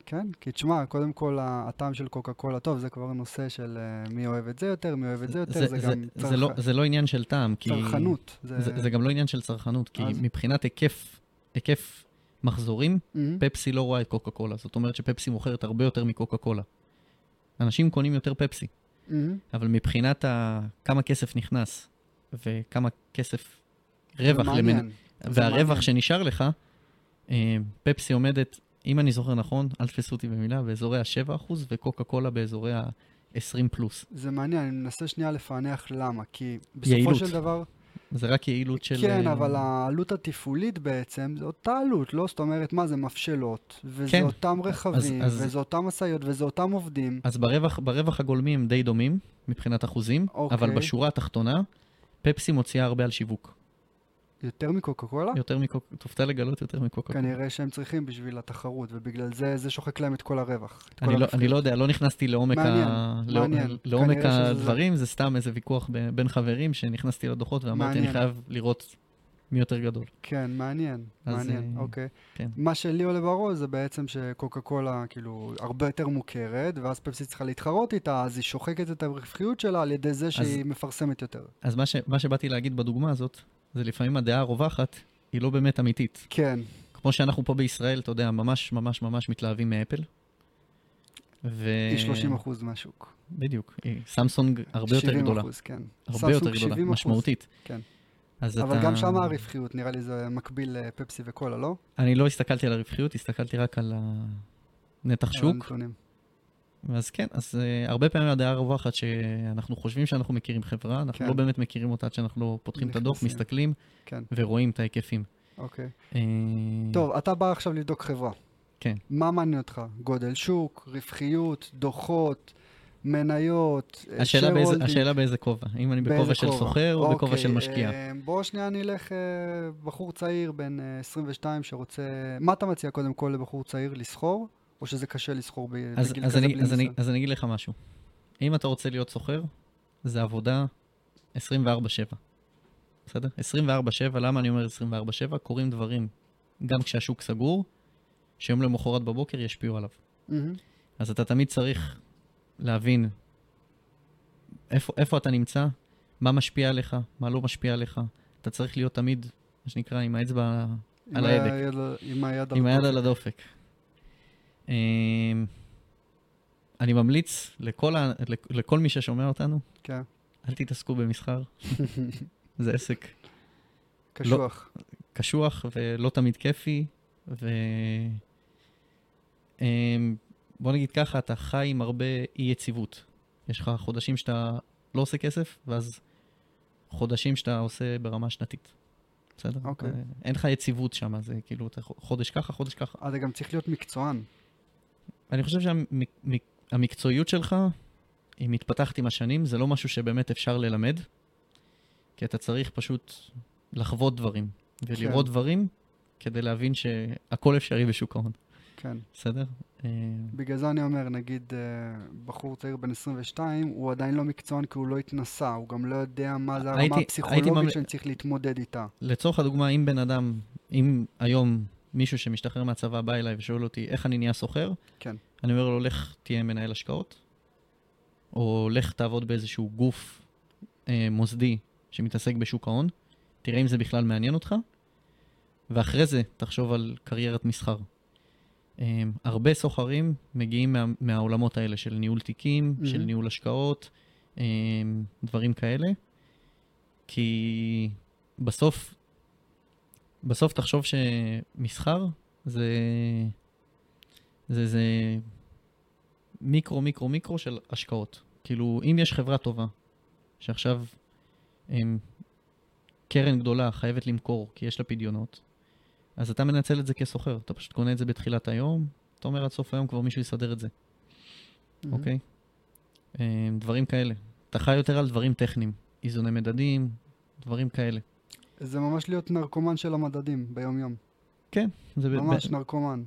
Speaker 1: כן, כי תשמע, קודם כל הטעם של קוקה קולה, טוב, זה כבר נושא של אה, מי אוהב את זה יותר, מי אוהב את זה יותר, זה,
Speaker 2: זה,
Speaker 1: גם
Speaker 2: זה, לא, זה לא עניין של טעם, כי...
Speaker 1: צרכנות.
Speaker 2: זה, זה גם לא עניין של צרכנות, כי
Speaker 1: אז?
Speaker 2: מבחינת היקף, היקף מחזורים,
Speaker 1: מהמם.
Speaker 2: פפסי לא רואה את קוקה קולה. זאת אומרת שפפסי מוכרת הרבה יותר מקוקה קולה. אנשים קונים יותר פפסי,
Speaker 1: מהמם.
Speaker 2: אבל מבחינת ה... כמה כסף נכנס וכמה כסף רווח
Speaker 1: זה
Speaker 2: למנ...
Speaker 1: זה
Speaker 2: והרווח
Speaker 1: מעניין.
Speaker 2: שנשאר לך, אה, פפסי עומדת, אם אני זוכר נכון, אל תפסו אותי במילה, באזורי ה-7% וקוקה קולה באזורי ה-20 פלוס.
Speaker 1: זה מעניין, אני מנסה שנייה לפענח למה, כי בסופו
Speaker 2: יעילות.
Speaker 1: של דבר,
Speaker 2: זה רק יעילות של...
Speaker 1: כן,
Speaker 2: אה,
Speaker 1: אבל העלות התפעולית בעצם, זה אותה עלות, לא? זאת אומרת, מה זה מבשלות, וזה
Speaker 2: כן.
Speaker 1: אותם רכבים,
Speaker 2: אז-
Speaker 1: וזה אותם משאיות, וזה אותם עובדים.
Speaker 2: אז ברווח, ברווח הגולמי הם די דומים מבחינת אחוזים,
Speaker 1: אוקיי.
Speaker 2: אבל בשורה התחתונה, פפסי מוציאה הרבה על שיווק.
Speaker 1: יותר מקוקה קולה?
Speaker 2: יותר מקוקה, תופתע לגלות יותר מקוקה קולה.
Speaker 1: כנראה שהם צריכים בשביל התחרות, ובגלל זה זה שוחק להם את כל הרווח. את כל
Speaker 2: אני לא,
Speaker 1: הרווחיות.
Speaker 2: אני לא יודע, לא נכנסתי לעומק,
Speaker 1: מעניין,
Speaker 2: ה... לא,
Speaker 1: מעניין.
Speaker 2: לעומק
Speaker 1: כנראה שזה זה.
Speaker 2: הדברים, זה סתם איזה ויכוח ב- בין חברים שנכנסתי לדוחות ואמרתי, אני
Speaker 1: מעניין.
Speaker 2: חייב לראות מי יותר גדול.
Speaker 1: כן, מעניין,
Speaker 2: אז,
Speaker 1: מעניין,
Speaker 2: אה,
Speaker 1: אוקיי.
Speaker 2: כן.
Speaker 1: מה שלי עולה בראש זה בעצם שקוקה קולה כאילו הרבה יותר מוכרת, ואז פפסי צריכה להתחרות איתה, אז היא שוחקת את הרווחיות שלה על ידי זה שהיא מפרסמת יותר.
Speaker 2: אז מה, ש... מה שבאתי להגיד בדוגמה הזאת, זה לפעמים הדעה הרווחת היא לא באמת אמיתית.
Speaker 1: כן,
Speaker 2: כמו שאנחנו פה בישראל, אתה יודע, ממש ממש ממש מתלהבים מאפל. ו...
Speaker 1: היא 30 אחוז מהשוק.
Speaker 2: בדיוק. סמסונג הרבה יותר
Speaker 1: 70
Speaker 2: גדולה.
Speaker 1: אחוז, כן.
Speaker 2: הרבה יותר גדולה,
Speaker 1: 70 אחוז.
Speaker 2: משמעותית.
Speaker 1: כן.
Speaker 2: אז
Speaker 1: אבל
Speaker 2: אתה...
Speaker 1: גם שם הרווחיות, נראה לי זה מקביל לפפסי וקולה, לא?
Speaker 2: אני לא הסתכלתי על הרווחיות, הסתכלתי רק על הנתח
Speaker 1: על
Speaker 2: שוק.
Speaker 1: הנתונים.
Speaker 2: אז כן, אז uh, הרבה פעמים הדעה הרווחת שאנחנו חושבים שאנחנו מכירים חברה, אנחנו
Speaker 1: כן.
Speaker 2: לא באמת מכירים אותה עד שאנחנו לא פותחים את הדוח,
Speaker 1: נכנסים.
Speaker 2: מסתכלים
Speaker 1: כן,
Speaker 2: ורואים את ההיקפים.
Speaker 1: אוקיי.
Speaker 2: אה,
Speaker 1: טוב, אתה בא עכשיו לבדוק חברה.
Speaker 2: כן.
Speaker 1: מה מעניין אותך? גודל שוק, רווחיות, דוחות, מניות, אה,
Speaker 2: השאלה באיזה-? השאלה באיזה כובע, אם אני בכובע של? סוחר או בכובע
Speaker 1: אוקיי,
Speaker 2: של משקיע.
Speaker 1: בוא שנייה נלך, בחור צעיר בן אה, 22 שרוצה... מה אתה מציע קודם כל לבחור צעיר, לסחור? או שזה קשה לסחור בגיל
Speaker 2: אז,
Speaker 1: כזה
Speaker 2: אני,
Speaker 1: בלי
Speaker 2: אז, אני,
Speaker 1: ניסיון?
Speaker 2: אז אני אגיד לך משהו. אם אתה רוצה להיות סוחר, זה עבודה 24/7. בסדר? 24/7, למה אני אומר 24/7? קורים דברים, גם כשהשוק סגור, שיום למחרת בבוקר ישפיעו עליו.
Speaker 1: מהמם.
Speaker 2: אז אתה תמיד צריך להבין איפה, איפה אתה נמצא, מה משפיע עליך, מה לא משפיע עליך. אתה צריך להיות תמיד, מה שנקרא, עם האצבע
Speaker 1: עם
Speaker 2: על ההדק.
Speaker 1: עם היד
Speaker 2: עם. על הדופק. אמ, אני ממליץ לכל, ה... לכ- לכל מי ששומע אותנו,
Speaker 1: כן,
Speaker 2: אל תתעסקו במסחר, זה עסק
Speaker 1: קשוח.
Speaker 2: קשוח ולא תמיד כיפי, ו... אמ, בוא נגיד ככה, אתה חי עם הרבה אי יציבות. יש לך חודשים שאתה לא עושה כסף, ואז חודשים שאתה עושה ברמה שנתית. בסדר?
Speaker 1: אוקיי.
Speaker 2: זה- אין לך יציבות שם, זה כאילו, אתה חודש ככה, חודש ככה.
Speaker 1: אתה גם צריך להיות מקצוען.
Speaker 2: אני חושב שהמקצועיות שלך, היא מתפתחת עם השנים, זה לא משהו שבאמת אפשר ללמד, כי אתה צריך פשוט לחוות דברים, ולראות
Speaker 1: כן.
Speaker 2: דברים, כדי להבין שהכל אפשרי בשוק ההון,
Speaker 1: כן.
Speaker 2: בסדר? אה,
Speaker 1: בגלל זה אני אומר, נגיד, אה, בחור צעיר בן 22, הוא עדיין לא מקצוען כי הוא לא התנסה, הוא גם לא יודע מה זה הרמה
Speaker 2: הייתי
Speaker 1: הפסיכולוגית
Speaker 2: ממל-
Speaker 1: שאני צריך להתמודד איתה.
Speaker 2: לצורך הדוגמה, אם בן אדם, אם היום מישהו שמשתחרר מהצבא בא אליי ושואל אותי איך אני נהיה סוחר,
Speaker 1: כן.
Speaker 2: אני אומר לו, לך תהיה מנהל השקעות, או לך תעבוד באיזשהו גוף אה, מוסדי שמתעסק בשוק ההון, תראה אם זה בכלל מעניין אותך, ואחרי זה תחשוב על קריירת מסחר. אה, הרבה סוחרים מגיעים מה, מהעולמות האלה של ניהול תיקים, mm-hmm. של. ניהול השקעות, אה, דברים כאלה, כי בסוף, בסוף תחשוב שמסחר זה, זה, זה מיקרו, מיקרו, מיקרו של השקעות. כאילו, אם יש חברה טובה, שעכשיו הם, קרן גדולה חייבת למכור כי יש לה פדיונות, אז אתה מנצל את זה כסוחר. אתה פשוט קונה את זה בתחילת היום, אתה אומר עד סוף היום כבר מישהו יסדר את זה,
Speaker 1: מהמם.
Speaker 2: אוקיי? אמ, דברים כאלה. אתה חי יותר על דברים טכניים, איזוני מדדים, דברים כאלה.
Speaker 1: זה ממש להיות נרקומן של המדדים ביום-יום.
Speaker 2: זה ב-
Speaker 1: ממש
Speaker 2: ב-
Speaker 1: נרקומן.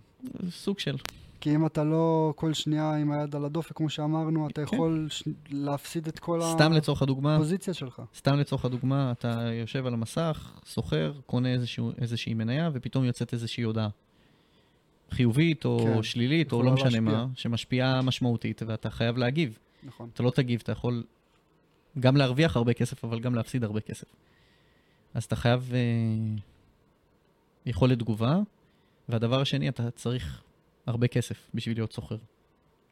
Speaker 2: סוג של,
Speaker 1: כי אם אתה לא כל שנייה עם היד על הדופק, כמו שאמרנו, אתה
Speaker 2: כן.
Speaker 1: יכול ש... להפסיד את כל
Speaker 2: סתם לצורך הדוגמה,
Speaker 1: הפוזיציה שלך.
Speaker 2: סתם לצורך הדוגמה, אתה יושב על המסך, סוחר, קונה איזשהו, איזושהי מניה, ופתאום יוצאת איזושהי הודעה. חיובית או
Speaker 1: כן,
Speaker 2: שלילית, או לא משנה
Speaker 1: להשפיע.
Speaker 2: מה, שמשפיעה משמעותית, ואתה חייב להגיב.
Speaker 1: נכון.
Speaker 2: אתה לא תגיב, אתה יכול גם להרוויח הרבה כסף, אבל גם להפסיד הרבה כסף. אז אתה חייב אה, יכולת תגובה, והדבר השני, אתה צריך הרבה כסף בשביל להיות סוחר.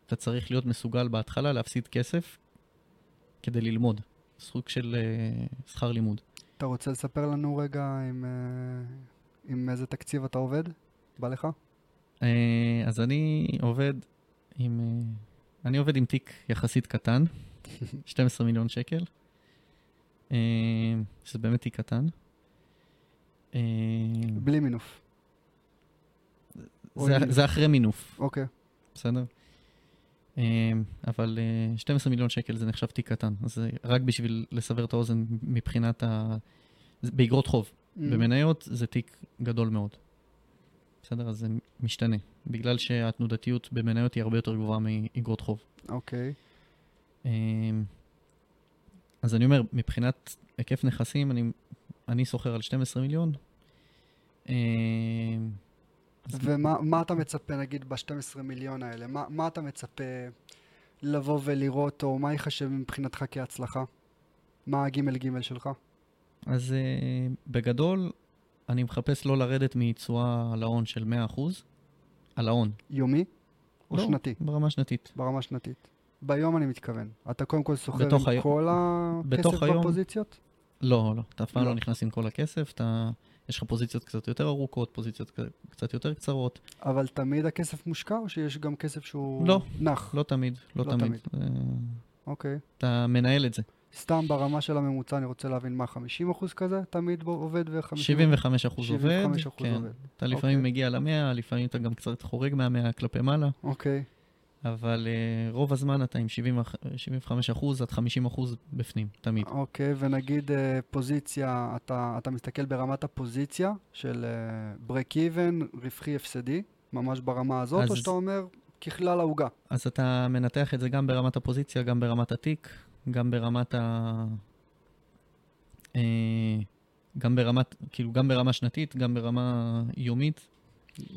Speaker 2: אתה צריך להיות מסוגל בהתחלה להפסיד כסף כדי ללמוד. סוג של אה, שכר לימוד.
Speaker 1: אתה רוצה לספר לנו רגע עם, אה, עם איזה תקציב אתה עובד? בא לך?
Speaker 2: אה, אז אני עובד עם... אה, אני עובד עם תיק יחסית קטן, 12 מיליון שקל, שזה באמת תיק קטן. אה,
Speaker 1: בלי מינוף.
Speaker 2: זה. זה אחרי מינוף,
Speaker 1: אוקיי.
Speaker 2: בסדר? אה, אבל אה, 12 מיליון שקל זה נחשב תיק קטן, אז רק בשביל לסבר את האוזן מבחינת ה... באגרות חוב.
Speaker 1: Mm.
Speaker 2: במניות זה תיק גדול מאוד. בסדר? אז זה משתנה. בגלל שהתנודתיות במניות היא הרבה יותר גבוהה מאגרות חוב.
Speaker 1: אוקיי.
Speaker 2: אמ, אז אני אומר, מבחינת היקף נכסים, אני, אני סוחר על 12 מיליון. אז
Speaker 1: ומה מה אתה מצפה, נגיד, ב-12 מיליון האלה? מה, מה אתה מצפה לבוא ולראות, או מה ייחשב מבחינתך כהצלחה? מה הגימל גימל שלך?
Speaker 2: אז אה, בגדול, אני מחפש לא לרדת מתשואה על ההון של 100%, על ההון.
Speaker 1: יומי או
Speaker 2: לא,
Speaker 1: שנתי?
Speaker 2: ברמה שנתית.
Speaker 1: ברמה שנתית. ביום אני מתכוון. אתה קודם כל סוחר עם
Speaker 2: היום-
Speaker 1: כל הכסף
Speaker 2: היום-
Speaker 1: בפוזיציות?
Speaker 2: לא, לא, אתה אף פעם
Speaker 1: לא.
Speaker 2: לא נכנס עם כל הכסף, אתה... יש לך פוזיציות קצת יותר ארוכות, פוזיציות קצת יותר קצרות.
Speaker 1: אבל תמיד הכסף מושקע, או שיש גם כסף שהוא
Speaker 2: לא.
Speaker 1: נח?
Speaker 2: לא תמיד, לא,
Speaker 1: לא
Speaker 2: תמיד. אה,
Speaker 1: אוקיי.
Speaker 2: אתה מנהל את זה.
Speaker 1: סתם ברמה של הממוצע אני רוצה להבין מה, 50% כזה תמיד עובד ו-50%?
Speaker 2: 75 אחוז עובד,
Speaker 1: 75%
Speaker 2: כן.
Speaker 1: עובד.
Speaker 2: אתה לפעמים
Speaker 1: אוקיי.
Speaker 2: מגיע ל-100, לפעמים אתה גם קצת חורג מה-100 כלפי מעלה,
Speaker 1: אוקיי.
Speaker 2: אבל uh, רוב הזמן אתה עם 70, אח- 75 אחוז עד 50 אחוז בפנים, תמיד.
Speaker 1: אוקיי, ונגיד אה, פוזיציה, אתה, אתה מסתכל ברמת הפוזיציה של אה, break even, רווחי הפסדי, ממש ברמה הזאת, או
Speaker 2: אז-
Speaker 1: שאתה אומר ככלל העוגה?
Speaker 2: אז אתה מנתח את זה גם ברמת הפוזיציה, גם ברמת התיק, גם ברמת ה... אה, גם ברמת, כאילו, גם ברמה שנתית, גם ברמה יומית,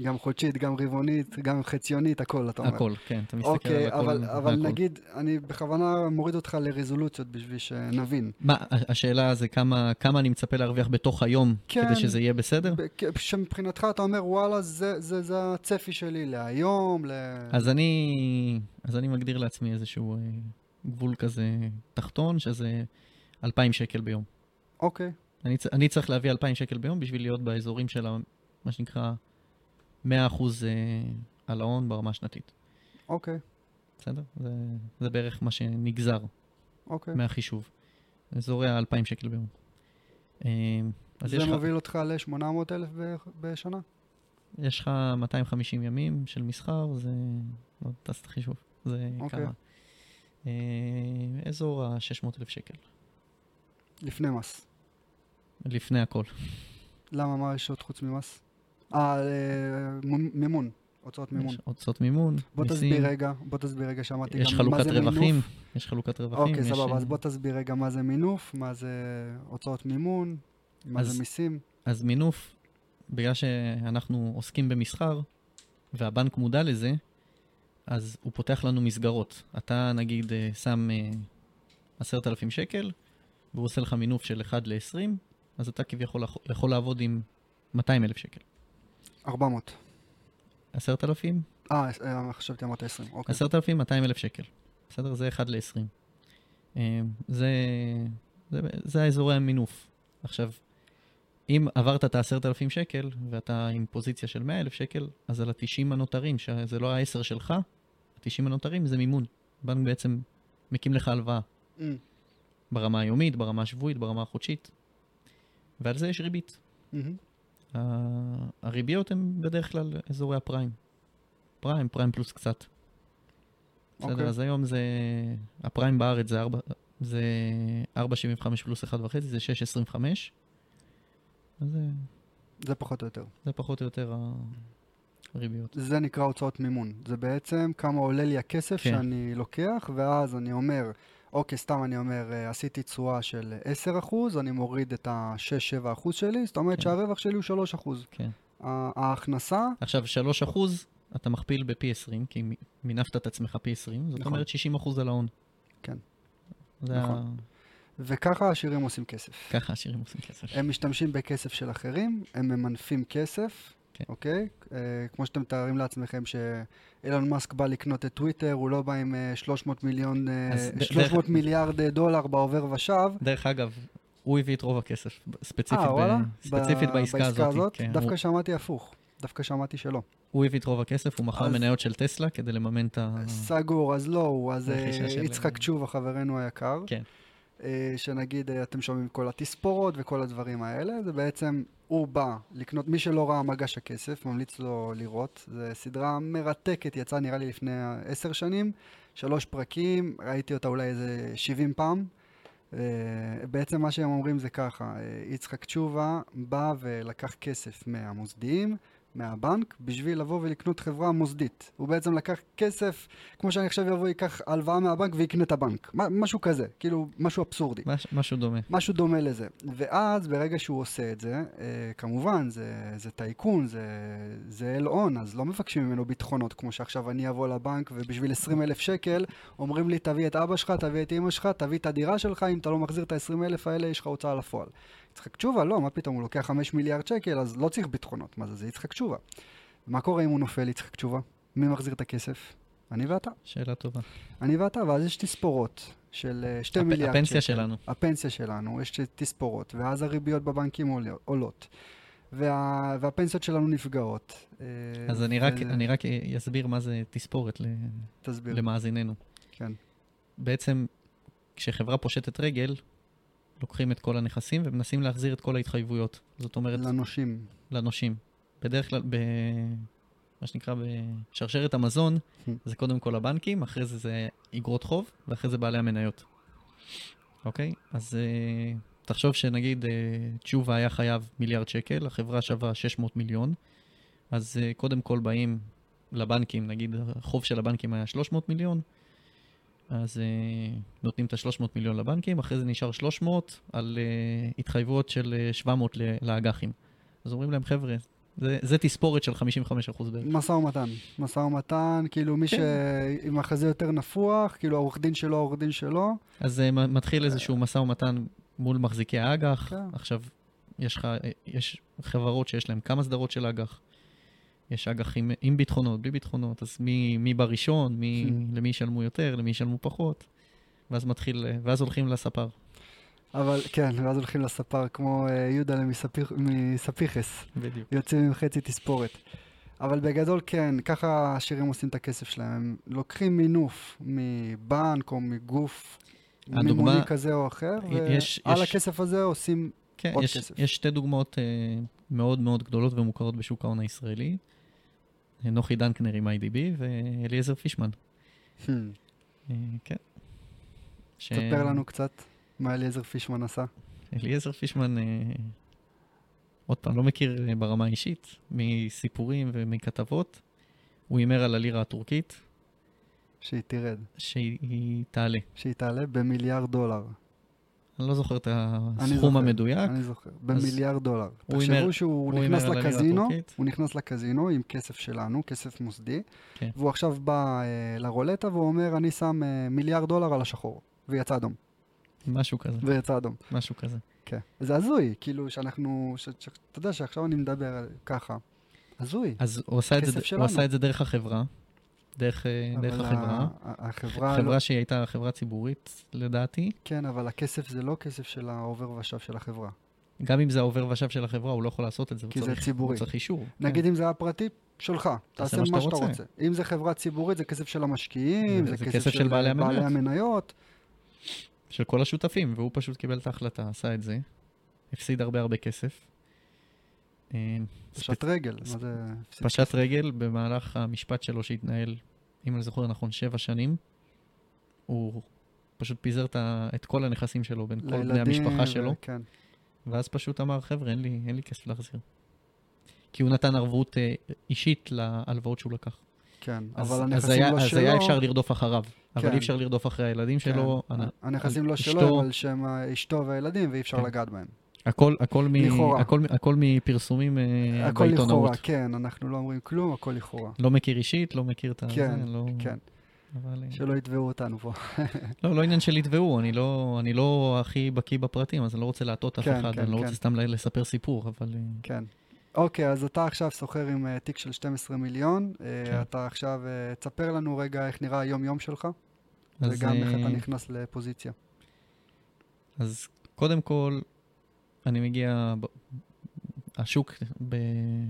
Speaker 1: גם חודשית, גם רבעונית, גם חציונית, הכל, אתה אומר.
Speaker 2: הכל, כן, אתה מסתכל
Speaker 1: אוקיי,
Speaker 2: על הכל.
Speaker 1: אבל, אבל
Speaker 2: מהכל.
Speaker 1: נגיד, אני בכוונה מוריד אותך לרזולוציות בשביל שנבין.
Speaker 2: מה, השאלה זה כמה, כמה אני מצפה להרוויח בתוך היום,
Speaker 1: כן.
Speaker 2: כדי שזה יהיה בסדר?
Speaker 1: שמבחינתך אתה אומר, וואלה, זה, זה, זה הצפי שלי להיום, ל...
Speaker 2: אז אני, אז אני מגדיר לעצמי איזשהו אה, גבול כזה תחתון, שזה 2,000 שקל ביום.
Speaker 1: אוקיי,
Speaker 2: אני, אני צריך להביא 2,000 שקל ביום בשביל להיות באזורים של ה- מה שנקרא 100% אה, על ההון ברמה השנתית.
Speaker 1: אוקיי,
Speaker 2: בסדר? זה, זה בערך מה שנגזר
Speaker 1: אוקיי.
Speaker 2: מהחישוב. אזורי ה-2,000 שקל ביום. אה,
Speaker 1: זה מוביל אותך ל-800,000 בשנה?
Speaker 2: יש לך 250 ימים של מסחר, זה... לא טס את החישוב. זה
Speaker 1: אוקיי.
Speaker 2: כמה? אה, אזור ה-600,000 שקל.
Speaker 1: לפני מס.
Speaker 2: לפני הכל.
Speaker 1: למה, מה יש עוד חוץ ממס? אה, אה, הוצאות מימון.
Speaker 2: הוצאות מימון,
Speaker 1: בוא
Speaker 2: מיסים,
Speaker 1: תסביר רגע, בוא תסביר רגע,
Speaker 2: יש
Speaker 1: גם
Speaker 2: חלוקת
Speaker 1: מה זה מינוף.
Speaker 2: רווחים, יש חלוקת רווחים.
Speaker 1: אוקיי,
Speaker 2: יש,
Speaker 1: סבבה,
Speaker 2: אה,
Speaker 1: אז בוא תסביר רגע מה זה מינוף, מה זה הוצאות מימון, מה
Speaker 2: אז-
Speaker 1: זה מיסים.
Speaker 2: אז מינוף, בגלל שאנחנו עוסקים במסחר, והבנק מודע לזה, אז הוא פותח לנו מסגרות. אתה נגיד אה, שם אה, עשרת אלפים שקל, והוא עושה לך מינוף של 1 ל-20, אז אתה כביכול יכול- לעבוד עם 200 אלף שקל.
Speaker 1: 400.
Speaker 2: עשרת אלפים,
Speaker 1: אה, אה, חשבתי אמרת 20, אוקיי.
Speaker 2: עשרת אלפים, 200 אלף שקל. בסדר? זה 1 ל-20. אה, זה, זה, זה האזורי המינוף. עכשיו, אם עברת את ה-10,000 שקל, ואתה עם פוזיציה של 100,000 שקל, אז על ה-90 הנותרים, שזה לא ה-10 שלך, ה-90 הנותרים זה מימון. בנק בעצם מקים לך הלוואה,
Speaker 1: Mm,
Speaker 2: ברמה היומית, ברמה השבועית, ברמה החודשית, ועל זה יש ריבית.
Speaker 1: מהמם.
Speaker 2: הריביות הן בדרך כלל אזורי הפריים. פריים, פריים פלוס קצת. בסדר,
Speaker 1: אוקיי.
Speaker 2: אז היום זה, הפריים בארץ זה 4, זה 4.75 פלוס 1.5, זה 6.25. אז זה,
Speaker 1: זה פחות או יותר.
Speaker 2: זה פחות או יותר ה... ריביות.
Speaker 1: זה נקרא הוצאות מימון. זה בעצם כמה עולה לי הכסף
Speaker 2: כן.
Speaker 1: שאני לוקח, ואז אני אומר, אוקיי, סתם אני אומר, אה, עשיתי תשואה של 10%, אני מוריד את ה-6-7% שלי, זאת אומרת
Speaker 2: כן.
Speaker 1: שהרווח שלי הוא 3%.
Speaker 2: כן.
Speaker 1: ההכנסה,
Speaker 2: עכשיו, 3 אחוז, אתה מכפיל בפי 20, כי מינפת את עצמך פי 20, זאת
Speaker 1: נכון.
Speaker 2: אומרת 60 אחוז על ההון.
Speaker 1: כן.
Speaker 2: זה
Speaker 1: נכון.
Speaker 2: ה...
Speaker 1: וככה העשירים עושים כסף.
Speaker 2: ככה עשירים עושים כסף.
Speaker 1: הם משתמשים בכסף של אחרים, הם ממנפים כסף,
Speaker 2: כן.
Speaker 1: אוקיי? אה, כמו שאתם מתארים לעצמכם שאילון מאסק בא לקנות את טוויטר, הוא לא בא עם אה, 300 מיליון, אה,
Speaker 2: אז ד-
Speaker 1: 300
Speaker 2: דרך-
Speaker 1: מיליארד אה, דולר בעובר ושב.
Speaker 2: דרך אגב, הוא הביא את רוב הכסף, ספציפית,
Speaker 1: אה,
Speaker 2: ב...
Speaker 1: וואלה?
Speaker 2: ספציפית
Speaker 1: ב-
Speaker 2: בעסקה הזאת. כן,
Speaker 1: דווקא
Speaker 2: הוא,
Speaker 1: שמעתי הפוך. דווקא שמעתי שלא.
Speaker 2: הוא הביא את רוב הכסף, הוא מכר
Speaker 1: אז-
Speaker 2: מניות של טסלה כדי לממן את ה...
Speaker 1: סגור, אז לא הוא, אז אה, יצחק תשובה, חברנו היקר.
Speaker 2: כן.
Speaker 1: אה, שנגיד אה, אתם שומעים כל התספורות וכל הדברים האלה, זה בעצם, הוא בא לקנות, מי שלא ראה מגש הכסף, ממליץ לו לראות. זו סדרה מרתקת, יצאה נראה לי לפני עשר שנים, שלוש פרקים, ראיתי אותה אולי איזה 70 פעם. אה, בעצם מה שהם אומרים זה ככה, יצחק תשובה בא ולקח כסף מהמוסדיים, מהבנק, בשביל לבוא ולקנות חברה מוסדית. הוא בעצם לקח כסף, כמו שאני עכשיו אבוא, ייקח הלוואה מהבנק ויקנה את הבנק. משהו כזה, כאילו, משהו אבסורדי.
Speaker 2: מש, משהו דומה.
Speaker 1: משהו דומה לזה. ואז, ברגע שהוא עושה את זה, אה, כמובן, זה, זה טייקון, זה, זה אל הון, אז לא מבקשים ממנו ביטחונות, כמו שעכשיו אני אבוא לבנק ובשביל 20 אלף שקל, אומרים לי, תביא את אבא שלך, תביא את אמא שלך, תביא את הדירה שלך, אם אתה לא מחזיר את ה-20 אלף האלה, יש לך הוצאה לפועל. יצחק תשובה, לא, מה פתאום, הוא לוקח 5 מיליארד שקל, אז לא צריך ביטחונות. מה זה, זה יצחק תשובה. מה קורה אם הוא נופל, יצחק תשובה? מי מחזיר את הכסף? אני ואתה.
Speaker 2: שאלה טובה.
Speaker 1: אני ואתה, ואז יש תספורות של אה, 2
Speaker 2: הפ-
Speaker 1: מיליארד שקל.
Speaker 2: הפנסיה שלנו.
Speaker 1: הפנסיה שלנו, יש תספורות, ואז הריביות בבנקים עול- עולות, וה, והפנסיות שלנו נפגעות. אה,
Speaker 2: אז אני רק,
Speaker 1: ו-
Speaker 2: אני רק אסביר מה זה תספורת ל-
Speaker 1: תסביר.
Speaker 2: למאזיננו.
Speaker 1: כן.
Speaker 2: בעצם, כשחברה פושטת רגל, לוקחים את כל הנכסים ומנסים להחזיר את כל ההתחייבויות. זאת אומרת,
Speaker 1: לנושים.
Speaker 2: לנושים. בדרך כלל, ב... מה שנקרא בשרשרת המזון,
Speaker 1: Hmm.
Speaker 2: זה קודם כל הבנקים, אחרי זה זה אגרות חוב, ואחרי זה בעלי המניות. אוקיי? אז uh, תחשוב שנגיד uh, תשובה היה חייב מיליארד שקל, החברה שווה 600 מיליון, אז uh, קודם כל באים לבנקים, נגיד החוב של הבנקים היה 300 מיליון, אז uh, נותנים את ה-300 מיליון לבנקים, אחרי זה נשאר 300 על uh, התחייבויות של uh, 700 ל- לאג"חים. אז אומרים להם, חבר'ה, זה, זה תספורת של 55% בערך.
Speaker 1: משא ומתן. משא ומתן, כאילו מי
Speaker 2: כן.
Speaker 1: שעם החזה יותר נפוח, כאילו העורך דין שלו, העורך דין שלו.
Speaker 2: אז uh, מתחיל איזשהו משא ומתן מול מחזיקי האג"ח.
Speaker 1: כן.
Speaker 2: עכשיו, יש לך, יש חברות שיש להן כמה סדרות של אג"ח. יש אג"ח עם, ביטחונות, בלי ביטחונות, אז מי, מי בראשון, מי,
Speaker 1: Hmm.
Speaker 2: למי ישלמו יותר, למי ישלמו פחות, ואז מתחיל, ואז הולכים לספר.
Speaker 1: אבל כן, ואז הולכים לספר כמו אה, יהודה מספיח- מספיחס.
Speaker 2: בדיוק.
Speaker 1: יוצאים עם חצי תספורת. אבל בגדול כן, ככה העשירים עושים את הכסף שלהם. הם לוקחים מינוף מבנק או מגוף
Speaker 2: הדוגמה-
Speaker 1: מימוני כזה או אחר,
Speaker 2: יש-
Speaker 1: ועל
Speaker 2: יש-
Speaker 1: הכסף הזה עושים...
Speaker 2: כן,
Speaker 1: עוד
Speaker 2: יש,
Speaker 1: כסף.
Speaker 2: יש שתי דוגמאות אה, מאוד מאוד גדולות ומוכרות בשוק ההון הישראלי. נוחי דנקנר עם IDB ואליעזר פישמן.
Speaker 1: Hmm.
Speaker 2: אה, כן. ש-
Speaker 1: ספר לנו קצת מה אליעזר פישמן עשה.
Speaker 2: אליעזר פישמן, אה, עוד פעם, לא מכיר אה, ברמה האישית, מסיפורים ומכתבות. הוא הימר על הלירה הטורקית,
Speaker 1: שהיא תרד,
Speaker 2: שהיא תעלה.
Speaker 1: שהיא תעלה במיליארד דולר.
Speaker 2: אני לא זוכר את הסכום המדויק.
Speaker 1: אני זוכר, במיליארד דולר. תחשבו שהוא
Speaker 2: הוא
Speaker 1: נכנס לקזינו. הוא נכנס לקזינו עם כסף שלנו, כסף מוסדי,
Speaker 2: כן.
Speaker 1: והוא עכשיו בא אה, לרולטה והוא אומר, אני שם אה, מיליארד דולר על השחור, ויצא אדום,
Speaker 2: משהו כזה,
Speaker 1: ויצא אדום.
Speaker 2: משהו כזה.
Speaker 1: כן. זה הזוי, כאילו שאנחנו, אתה יודע שעכשיו אני מדבר ככה. הזוי.
Speaker 2: אז הוא. עשה את זה דרך החברה, דרך, אה, דרך החברה.
Speaker 1: החברה,
Speaker 2: חברה
Speaker 1: לא,
Speaker 2: שהיא הייתה חברה ציבורית, לדעתי.
Speaker 1: כן, אבל הכסף זה לא כסף של העובר ושב של החברה.
Speaker 2: גם אם זה העובר ושב של החברה, הוא לא יכול לעשות את זה.
Speaker 1: כי זה
Speaker 2: צריך-
Speaker 1: ציבורי.
Speaker 2: הוא צריך אישור.
Speaker 1: נגיד אם זה היה פרטי, שלך, תעשה מה שאתה
Speaker 2: רוצה.
Speaker 1: רוצה. אם זה חברה ציבורית, זה כסף של המשקיעים,
Speaker 2: זה
Speaker 1: זה
Speaker 2: כסף של בעלי המניות.
Speaker 1: בעלי המניות.
Speaker 2: כן. של כל השותפים, והוא פשוט קיבל את ההחלטה, עשה את זה, הפסיד הרבה הרבה כסף. אה,
Speaker 1: פשט רגל, מה זה...
Speaker 2: פשט? רגל במהלך המשפט שלו שהתנהל, אם אני זוכר נכון, שבע שנים. הוא פשוט פיזר את כל הנכסים שלו בין כל בני המשפחה שלו,
Speaker 1: כן.
Speaker 2: ואז פשוט אמר, חבר'ה, אין לי, אין לי כסף להחזיר. כי הוא נתן ערבות אה, אישית להלוואות שהוא לקח.
Speaker 1: כן,
Speaker 2: אז,
Speaker 1: אבל
Speaker 2: אז,
Speaker 1: הנכסים
Speaker 2: היה,
Speaker 1: לא
Speaker 2: אז
Speaker 1: שלו...
Speaker 2: היה אפשר לרדוף אחריו, אבל
Speaker 1: כן.
Speaker 2: אי אפשר לרדוף אחרי הילדים
Speaker 1: כן,
Speaker 2: שלו. הנ-
Speaker 1: הנכסים לא שלו, אבל שם אשתו והילדים, ואי אפשר
Speaker 2: כן.
Speaker 1: לגעת בהם.
Speaker 2: הכל, הכל, מ,
Speaker 1: לכאורה.
Speaker 2: הכל, הכל מפרסומים אה,
Speaker 1: הכל
Speaker 2: בעיתונאות.
Speaker 1: לכאורה, כן, אנחנו לא אומרים כלום, הכל לכאורה.
Speaker 2: לא מכיר אישית, לא מכיר את ה...
Speaker 1: כן,
Speaker 2: זה, לא...
Speaker 1: כן,
Speaker 2: אבל, אה,
Speaker 1: שלא יתבעו אותנו פה.
Speaker 2: לא, לא עניין של יתבעו, אני לא, אני לא הכי בקיא בפרטים, אז אני לא רוצה להטעות אף
Speaker 1: כן,
Speaker 2: אחד,
Speaker 1: כן,
Speaker 2: אני לא
Speaker 1: כן.
Speaker 2: רוצה סתם ל- לספר סיפור, אבל... אה,
Speaker 1: כן. אוקיי, אז אתה עכשיו סוחר עם אה, תיק של 12 מיליון. אה,
Speaker 2: כן.
Speaker 1: אתה עכשיו, אה, תספר לנו רגע איך נראה היום-יום שלך, וגם איך אתה נכנס לפוזיציה.
Speaker 2: אז קודם כל, אני מגיע... השוק, ב...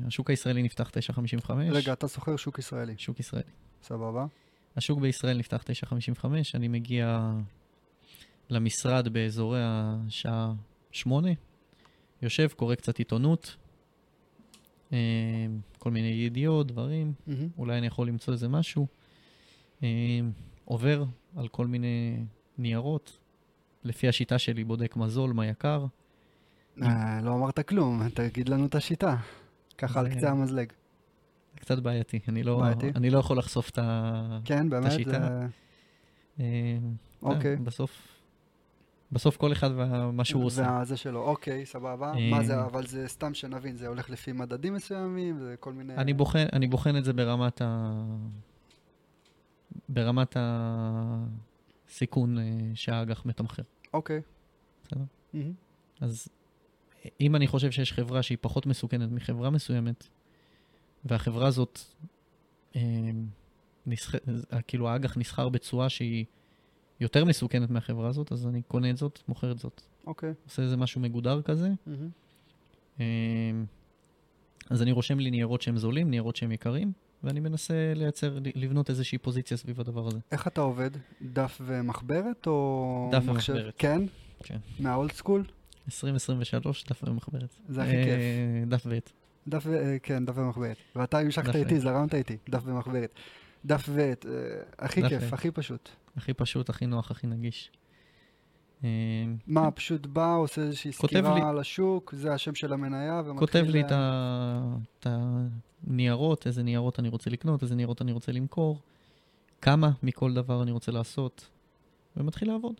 Speaker 2: השוק הישראלי נפתח 9.55.
Speaker 1: רגע, אתה סוחר שוק ישראלי,
Speaker 2: שוק ישראלי.
Speaker 1: סבבה?
Speaker 2: השוק בישראל נפתח 9.55, אני מגיע למשרד באזורי השעה 8, יושב, קורא קצת עיתונות, אה, כל מיני ידיעות, דברים,
Speaker 1: מהמם.
Speaker 2: אולי אני יכול למצוא איזה משהו. אה, עובר על כל מיני ניירות, לפי השיטה שלי בודק מה זול, מה יקר.
Speaker 1: אה, לא אמרת כלום, תגיד לנו את השיטה. ככה על
Speaker 2: זה-
Speaker 1: קצה המזלג.
Speaker 2: זה קצת בעייתי, אני לא,
Speaker 1: בעייתי?
Speaker 2: אני לא יכול לחשוף את ה...
Speaker 1: כן, באמת?
Speaker 2: השיטה.
Speaker 1: זה-
Speaker 2: אה,
Speaker 1: אוקיי.
Speaker 2: בסוף, בסוף כל אחד ומה שהוא עושה.
Speaker 1: והזה שלו, אוקיי, סבבה.
Speaker 2: אה,
Speaker 1: מה זה, אבל זה סתם שנבין, זה הולך לפי מדדים מסוימים, זה כל מיני...
Speaker 2: אני בוחן, אני בוחן את זה ברמת ה... ברמת הסיכון אה, שהאג"ח מתמחר.
Speaker 1: אוקיי.
Speaker 2: בסדר. אז אם אני חושב שיש חברה שהיא פחות מסוכנת מחברה מסוימת, והחברה הזאת, אה, נסח... אה, כאילו האג"ח נסחר בצורה שהיא יותר מסוכנת מהחברה הזאת, אז אני קונה את זאת, מוכר את זאת.
Speaker 1: אוקיי.
Speaker 2: עושה איזה משהו מגודר כזה.
Speaker 1: מהמם.
Speaker 2: אה, אז אני רושם לי ניירות שהם זולים, ניירות שהם יקרים, ואני מנסה לייצר, לבנות איזושהי פוזיציה סביב הדבר הזה.
Speaker 1: איך אתה עובד? דף ומחברת או...
Speaker 2: דף
Speaker 1: מחשב?
Speaker 2: ומחברת.
Speaker 1: כן?
Speaker 2: כן.
Speaker 1: מהאולד סקול?
Speaker 2: 2023, דף ומחברת.
Speaker 1: זה הכי כיף.
Speaker 2: אה, דף ועט.
Speaker 1: דף. אה, כן, דף ומחברת. ואתה המשכת איתי. זרמת איתי, דף ומחברת. דף ועט, אה, הכי כיף. הכי פשוט.
Speaker 2: הכי פשוט, הכי נוח, הכי נגיש.
Speaker 1: מה, פשוט בא, עושה איזושהי סקירה
Speaker 2: לי-
Speaker 1: על השוק, זה השם של המניה, ומתחיל...
Speaker 2: כותב לי את הניירות, איזה ניירות אני רוצה לקנות, איזה ניירות אני רוצה למכור, כמה מכל דבר אני רוצה לעשות, ומתחיל לעבוד.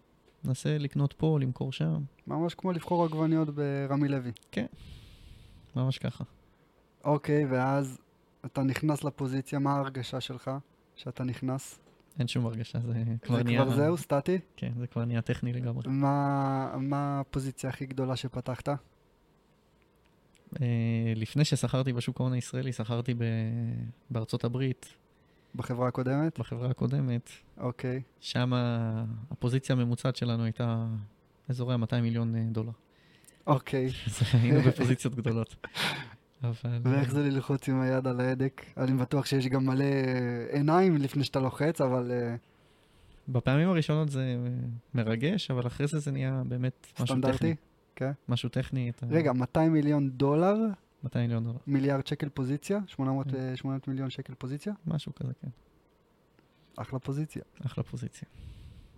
Speaker 2: מנסה לקנות פה, למכור שם,
Speaker 1: ממש כמו לבחור עגבניות ברמי לוי.
Speaker 2: ממש ככה.
Speaker 1: אוקיי, ואז אתה נכנס לפוזיציה, מה ההרגשה שלך שאתה נכנס?
Speaker 2: אין שום הרגשה, זה כבר
Speaker 1: זה
Speaker 2: נהיה...
Speaker 1: כבר זהו, סטטי?
Speaker 2: כן, זה כבר נהיה טכני לגמרי.
Speaker 1: מה מה הפוזיציה הכי גדולה שפתחת?
Speaker 2: אה, לפני ששכרתי בשוק ההון הישראלי, שכרתי ב- בארצות הברית,
Speaker 1: בחברה הקודמת?
Speaker 2: בחברה הקודמת.
Speaker 1: אוקיי.
Speaker 2: שם הפוזיציה הממוצעת שלנו הייתה אזורי ה-200 מיליון אה, דולר.
Speaker 1: אוקיי.
Speaker 2: היינו בפוזיציות גדולות. אבל...
Speaker 1: ואיך זה ללחוץ עם היד על ההדק? אני בטוח שיש גם מלא אה, עיניים לפני שאתה לוחץ, אבל אה,
Speaker 2: בפעמים הראשונות זה אה, מרגש, אבל אחרי זה זה נהיה באמת משהו טכני.
Speaker 1: סטנדרטי? כן.
Speaker 2: משהו טכני.
Speaker 1: רגע, 200 מיליון דולר,
Speaker 2: 200 מיליון דולר.
Speaker 1: מיליארד שקל פוזיציה? 800
Speaker 2: כן.
Speaker 1: אה, 800 מיליון שקל פוזיציה?
Speaker 2: משהו כזה, כן.
Speaker 1: אחלה פוזיציה.
Speaker 2: אחלה פוזיציה.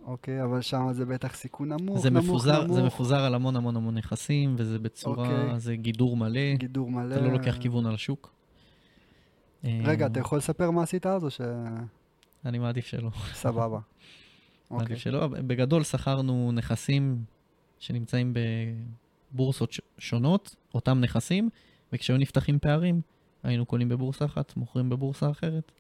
Speaker 1: אוקיי, אבל שם זה בטח סיכון נמוך,
Speaker 2: זה
Speaker 1: נמוך,
Speaker 2: מפוזר,
Speaker 1: נמוך.
Speaker 2: זה מפוזר על המון המון המון נכסים, וזה בצורה,
Speaker 1: אוקיי.
Speaker 2: זה גידור מלא,
Speaker 1: גידור מלא.
Speaker 2: אתה לא לוקח כיוון על השוק.
Speaker 1: רגע,
Speaker 2: אה,
Speaker 1: אתה יכול לספר מה עשית אז, או ש...
Speaker 2: אני מעדיף שלא.
Speaker 1: סבבה. אוקיי.
Speaker 2: מעדיף שלא. בגדול שכרנו נכסים שנמצאים בבורסות שונות, אותם נכסים, וכשהיו נפתחים פערים, היינו קונים בבורסה אחת, מוכרים בבורסה אחרת,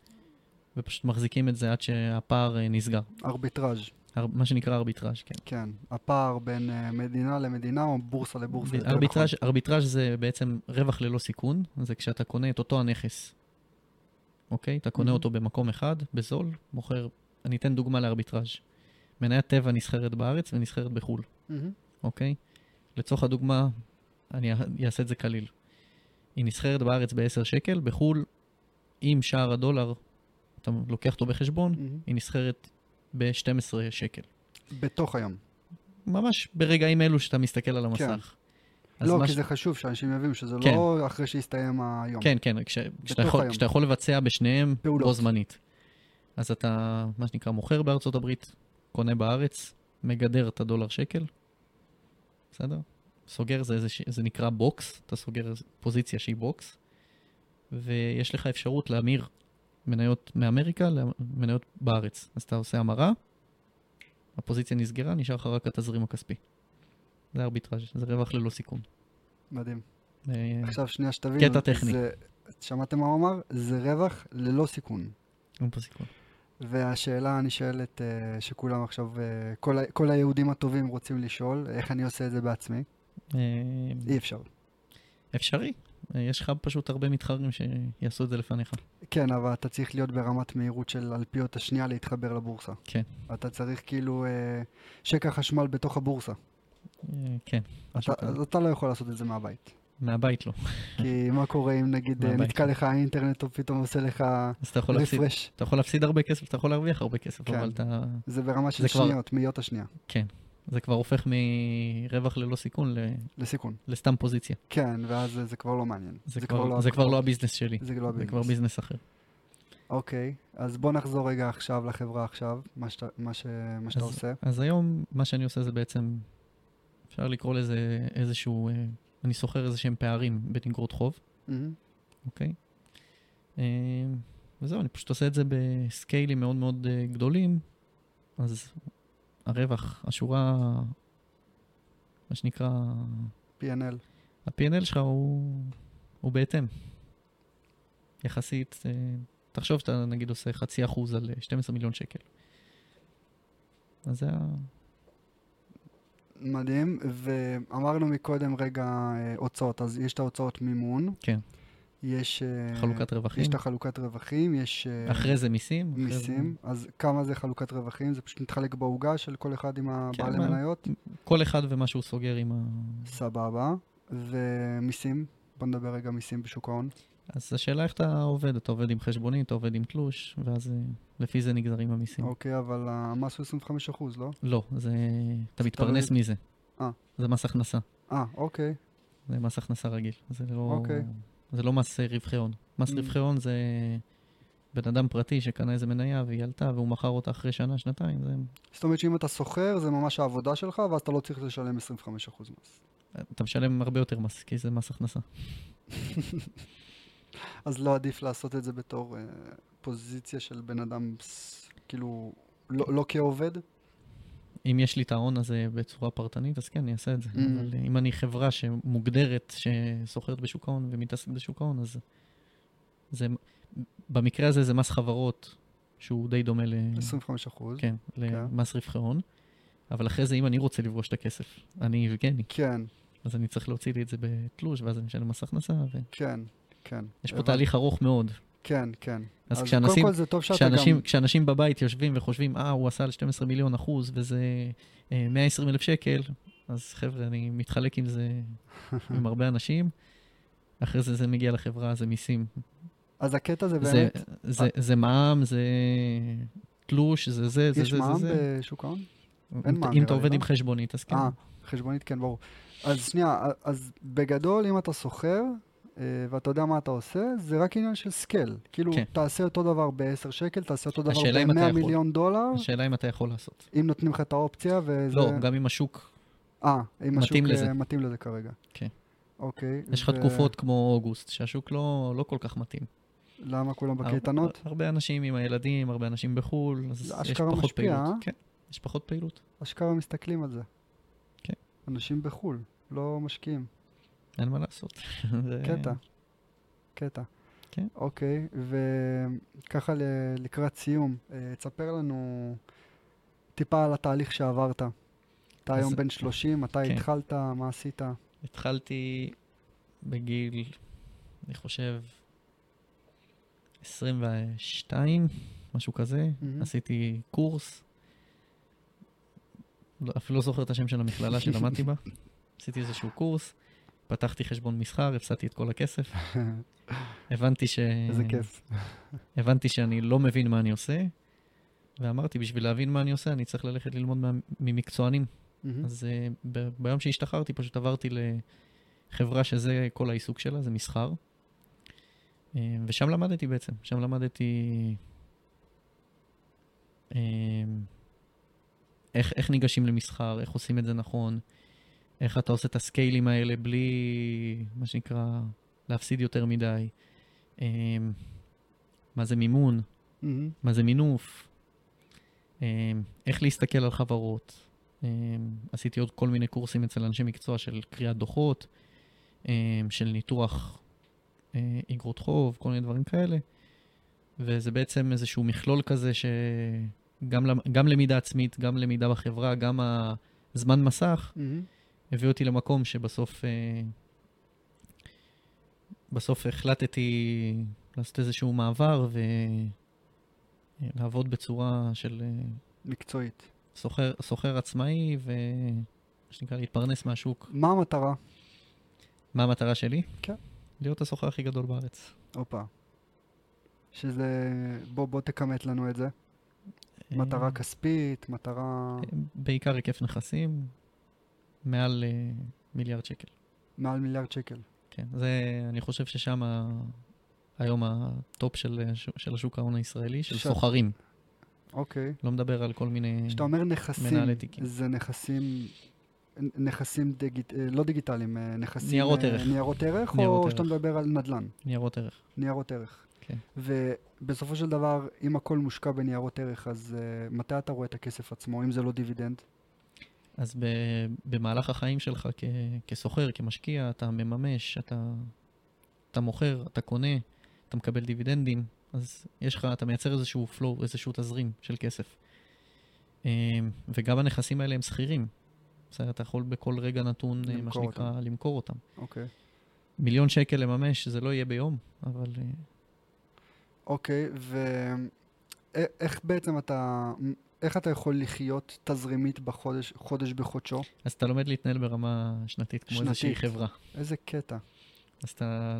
Speaker 2: ופשוט מחזיקים את זה עד שהפער אה, נסגר.
Speaker 1: ארביטראז',
Speaker 2: הר- מה שנקרא ארביטראז', כן.
Speaker 1: כן. הפער בין אה, מדינה למדינה או בורסה לבורסה. נכון.
Speaker 2: ארביטראז', ארביטראז' זה בעצם רווח ללא סיכון, זה כשאתה קונה את אותו הנכס, אוקיי? אתה קונה
Speaker 1: מהמם.
Speaker 2: אותו במקום אחד, בזול, מוכר, אני אתן דוגמה לארביטראז'. מניית טבע נסחרת בארץ ונסחרת בחו"ל.
Speaker 1: מהמם.
Speaker 2: אוקיי? לצורך הדוגמה, אני אעשה את זה קליל. היא נסחרת בארץ ב-10 שקל, בחו"ל, עם שער הדולר, אתה לוקח אותו בחשבון,
Speaker 1: מהמם.
Speaker 2: היא נסחרת ב-12 שקל.
Speaker 1: בתוך היום.
Speaker 2: ממש ברגעים אלו שאתה מסתכל על המסך. אז
Speaker 1: לא, כי
Speaker 2: ש-
Speaker 1: זה חשוב שאנשים יבינו שזה
Speaker 2: כן.
Speaker 1: לא אחרי שהסתיים היום.
Speaker 2: כן, כן, כש, כשאתה, יכול,
Speaker 1: היום.
Speaker 2: כשאתה יכול לבצע בשניהם
Speaker 1: פעולות.
Speaker 2: בו זמנית. אז אתה, מה שנקרא, מוכר בארצות הברית, קונה בארץ, מגדר את הדולר שקל, בסדר? סוגר, זה, ש- זה נקרא box, אתה סוגר פוזיציה שהיא box, ויש לך אפשרות להמיר מניות מאמריקה למניות בארץ. אז אתה עושה המרה, הפוזיציה נסגרה, נשאר לך רק התזרים הכספי. זה ארביטראז', זה רווח ללא סיכון.
Speaker 1: מדהים.
Speaker 2: אה,
Speaker 1: עכשיו שנייה שתבינו.
Speaker 2: קטע טכני.
Speaker 1: זה- שמעתם מה הוא אמר? זה רווח ללא סיכון.
Speaker 2: אין פה סיכון.
Speaker 1: והשאלה הנשאלת, אה, שכולם עכשיו, אה, כל, כל היהודים הטובים רוצים לשאול, איך אני עושה את זה בעצמי?
Speaker 2: אה,
Speaker 1: אי אפשר.
Speaker 2: אפשרי. אה, יש לך פשוט הרבה מתחרים שיעשו את זה לפניך.
Speaker 1: כן, אבל אתה צריך להיות ברמת מהירות של אלפיות השנייה להתחבר לבורסה.
Speaker 2: כן.
Speaker 1: אתה צריך כאילו אה, שקע חשמל בתוך הבורסה.
Speaker 2: כן,
Speaker 1: אתה. אז אתה לא יכול לעשות את זה מהבית.
Speaker 2: מהבית לא.
Speaker 1: כי מה קורה אם נגיד. נתקע לך האינטרנט או פתאום עושה לך רפרש?
Speaker 2: אתה יכול להפסיד הרבה כסף, אתה יכול להרוויח הרבה כסף,
Speaker 1: כן.
Speaker 2: אבל אתה...
Speaker 1: זה ברמה של שניות, מאיות השנייה,
Speaker 2: זה כבר הופך מרווח ללא סיכון ל-
Speaker 1: לסיכון.
Speaker 2: לסתם פוזיציה.
Speaker 1: כן, ואז זה- זה כבר לא מעניין.
Speaker 2: זה, כבר, זה כבר לא הביזנס שלי,
Speaker 1: זה לא
Speaker 2: זה כבר
Speaker 1: הביזנס.
Speaker 2: ביזנס אחר.
Speaker 1: אוקיי, אז בוא נחזור רגע עכשיו לחברה עכשיו, מה שאתה, מה ש, מה שאתה
Speaker 2: אז-
Speaker 1: עושה.
Speaker 2: אז היום מה שאני עושה זה בעצם, אפשר לקרוא לזה איזשהו, אה, אני סוחר איזה שהם פערים באגרות חוב,
Speaker 1: מהמם.
Speaker 2: אוקיי? אה, וזהו, אני פשוט עושה את זה ב scale ים מאוד מאוד אה, גדולים, אז הרווח, השורה, מה שנקרא,
Speaker 1: P&L.
Speaker 2: ה-P&L שלך הוא, הוא בהתאם. יחסית, אה, תחשוב שאתה נגיד עושה חצי אחוז על אה, 12 מיליון שקל. אז זה ה...
Speaker 1: מדהים, ואמרנו מקודם רגע אה, הוצאות, אז יש את ההוצאות מימון.
Speaker 2: כן.
Speaker 1: יש... אה,
Speaker 2: חלוקת רווחים.
Speaker 1: יש את החלוקת רווחים, יש... אה,
Speaker 2: אחרי זה מיסים. אחרי זה-
Speaker 1: מיסים, אז כמה זה חלוקת רווחים? זה פשוט מתחלק בעוגה של כל אחד עם הבעלי
Speaker 2: כן,
Speaker 1: מניות?
Speaker 2: כל אחד ומה שהוא סוגר עם ה...
Speaker 1: סבבה. ומיסים? בוא נדבר רגע מיסים בשוק ההון.
Speaker 2: אז השאלה איך אתה עובד, אתה עובד עם חשבונית, אתה עובד עם תלוש, ואז אה, לפי זה נגזרים המיסים.
Speaker 1: אוקיי, אבל המס הוא 25 אחוז, לא?
Speaker 2: לא, זה... אתה מתפרנס מזה.
Speaker 1: אה.
Speaker 2: זה מס הכנסה.
Speaker 1: אה, אוקיי.
Speaker 2: זה מס הכנסה רגיל. זה לא...
Speaker 1: אוקיי.
Speaker 2: זה לא מס אה, רווחי הון. מס
Speaker 1: Mm.
Speaker 2: רווחי הון זה בן אדם פרטי שקנה איזה מניה והיא עלתה והוא מכר אותה אחרי שנה, שנתיים, זה...
Speaker 1: זאת אומרת שאם אתה שוכר, זה ממש העבודה שלך, ואז אתה לא צריך לשלם 25 אחוז מס.
Speaker 2: אתה משלם הרבה יותר מס, כי זה מס הכנסה.
Speaker 1: אז לא עדיף לעשות את זה בתור אה, פוזיציה של בן אדם, כאילו, לא, לא כעובד?
Speaker 2: אם יש לי את ההון הזה בצורה פרטנית, אז כן, אני אעשה את זה.
Speaker 1: Mm.
Speaker 2: אבל אה, אם אני חברה שמוגדרת, שסוחרת בשוק ההון ומתעסקת בשוק ההון, אז זה... במקרה הזה זה מס חברות, שהוא די דומה ל...
Speaker 1: 25 אחוז.
Speaker 2: כן, למס רווחי הון. אבל אחרי זה, אם אני רוצה לפגוש את הכסף, אני יבגני,
Speaker 1: כן,
Speaker 2: אז אני צריך להוציא לי את זה בתלוש, ואז אני משלם מס הכנסה, ויש
Speaker 1: כן, כן.
Speaker 2: פה
Speaker 1: הבנתי.
Speaker 2: תהליך ארוך מאוד.
Speaker 1: כן, כן.
Speaker 2: אז
Speaker 1: קודם
Speaker 2: כשאנשים,
Speaker 1: כל זה טוב שאתה
Speaker 2: כשאנשים,
Speaker 1: גם...
Speaker 2: כשאנשים בבית יושבים וחושבים, אה, הוא עשה על 12 מיליון אחוז וזה אה, 120 אלף שקל, אז חבר'ה, אני מתחלק עם זה עם הרבה אנשים. אחרי זה זה מגיע לחברה, זה מיסים.
Speaker 1: אז הקטע זה
Speaker 2: זה,
Speaker 1: באמת...
Speaker 2: זה, זה מע"מ, זה תלוש, זה זה, זה
Speaker 1: יש
Speaker 2: זה, זה
Speaker 1: מע"מ
Speaker 2: זה.
Speaker 1: בשוק ההון? אין מע"מ
Speaker 2: אם אתה עובד
Speaker 1: לא?
Speaker 2: עם חשבונית, אז כן.
Speaker 1: אה, חשבונית, כן, ברור. אז שנייה, אז בגדול, אם אתה אה, ואתה יודע מה אתה עושה, זה רק עניין של סקל. כאילו,
Speaker 2: כן.
Speaker 1: תעשה אותו דבר ב-10 שקל, תעשה אותו דבר
Speaker 2: השאלה אם אתה
Speaker 1: ב-100
Speaker 2: יכול.
Speaker 1: מיליון דולר,
Speaker 2: השאלה אם אתה יכול לעשות.
Speaker 1: אם נותנים לך את האופציה, וזה...
Speaker 2: לא, גם אם השוק,
Speaker 1: אה, אם השוק
Speaker 2: מתאים
Speaker 1: אה,
Speaker 2: לזה.
Speaker 1: מתאים לזה כרגע.
Speaker 2: כן.
Speaker 1: אוקיי.
Speaker 2: יש לך
Speaker 1: ו-
Speaker 2: תקופות כמו אוגוסט, שהשוק לא לא כל כך מתאים.
Speaker 1: למה כולם בקייטנות?
Speaker 2: הרבה אנשים עם הילדים, הרבה אנשים בחו"ל, אז יש פחות
Speaker 1: משפיע,
Speaker 2: פעילות.
Speaker 1: אה?
Speaker 2: כן, יש פחות פעילות.
Speaker 1: אשכרה מסתכלים על זה.
Speaker 2: כן.
Speaker 1: אנשים בחו"ל, לא משקיעים.
Speaker 2: אין מה לעשות.
Speaker 1: קטע. קטע.
Speaker 2: כן.
Speaker 1: אוקיי, וככה לקראת סיום, אה, תספר לנו טיפה על התהליך שעברת. אתה היום בן 30, מתי
Speaker 2: כן.
Speaker 1: התחלת, מה עשית?
Speaker 2: התחלתי בגיל, אני חושב, 22, משהו כזה. עשיתי קורס. לא, אפילו לא זוכר את השם של המכללה שלמדתי בה. עשיתי איזשהו קורס, פתחתי חשבון מסחר, הפסדתי את כל הכסף. הבנתי ש...
Speaker 1: איזה כיף.
Speaker 2: הבנתי שאני לא מבין מה אני עושה, ואמרתי, בשביל להבין מה אני עושה, אני צריך ללכת ללמוד מה- ממקצוענים. אז uh, ב- ביום שהשתחררתי, פשוט עברתי לחברה שזה כל העיסוק שלה, זה מסחר. Uh, ושם למדתי בעצם, שם למדתי uh, איך, איך ניגשים למסחר, איך עושים את זה נכון, איך אתה עושה את הסקיילים האלה בלי, מה שנקרא, להפסיד יותר מדי, אה, מה זה מימון,
Speaker 1: מהמם.
Speaker 2: מה זה מינוף, אה, איך להסתכל על חברות. אה, עשיתי עוד כל מיני קורסים אצל אנשי מקצוע של קריאת דוחות, של ניתוח אה, איגרות חוב, כל מיני דברים כאלה. וזה בעצם איזשהו מכלול כזה שגם למ- גם למידה עצמית, גם למידה בחברה, גם הזמן מסך,
Speaker 1: מהמם.
Speaker 2: הביא אותי למקום שבסוף אה, בסוף החלטתי לעשות איזשהו מעבר ולעבוד בצורה של אה,
Speaker 1: מקצועית.
Speaker 2: סוחר, סוחר עצמאי ומה שנקרא להתפרנס מהשוק.
Speaker 1: מה המטרה?
Speaker 2: מה המטרה שלי?
Speaker 1: כן.
Speaker 2: להיות הסוחר הכי גדול בארץ.
Speaker 1: הופה. שזה... בוא, בוא תכמת לנו את זה. מטרה
Speaker 2: אה,
Speaker 1: כספית, מטרה
Speaker 2: בעיקר היקף נכסים, מעל אה, מיליארד שקל.
Speaker 1: מעל מיליארד שקל.
Speaker 2: כן, זה, אני חושב ששם היום ה top של, הש- של השוק ההון הישראלי, של
Speaker 1: ש-
Speaker 2: סוחרים.
Speaker 1: אוקיי.
Speaker 2: לא מדבר על כל מיני...
Speaker 1: כשאתה אומר נכסים,
Speaker 2: מנהלי תיקים.
Speaker 1: זה נכסים, נכסים דיגיט... אה, לא דיגיטליים, אה, נכסים...
Speaker 2: ניירות
Speaker 1: אה,
Speaker 2: ערך.
Speaker 1: ניירות ערך,
Speaker 2: ניירות
Speaker 1: או שאתה
Speaker 2: ערך.
Speaker 1: מדבר על נדל"ן?
Speaker 2: ניירות ערך.
Speaker 1: ניירות ערך.
Speaker 2: כן.
Speaker 1: ובסופו של דבר, אם הכל מושקע בניירות ערך, אז uh, מתי אתה רואה את הכסף עצמו, אם זה לא דיבידנד?
Speaker 2: אז ב, במהלך החיים שלך כ, כסוחר, כמשקיע, אתה מממש, אתה, אתה מוכר, אתה קונה, אתה מקבל דיבידנדים, אז יש לך, אתה מייצר איזשהו flow, איזשהו תזרים של כסף. אמ, וגם הנכסים האלה הם שכירים. בסדר, אתה יכול בכל רגע נתון, אה, מה שנקרא, למכור אותם.
Speaker 1: אוקיי.
Speaker 2: מיליון שקל לממש, זה לא יהיה ביום, אבל אה,
Speaker 1: אוקיי, ואיך בעצם אתה... איך אתה יכול לחיות תזרימית בחודש, חודש בחודשו?
Speaker 2: אז אתה לומד להתנהל ברמה שנתית, כמו איזושהי
Speaker 1: שנתית.
Speaker 2: חברה.
Speaker 1: איזה קטע.
Speaker 2: אז אתה,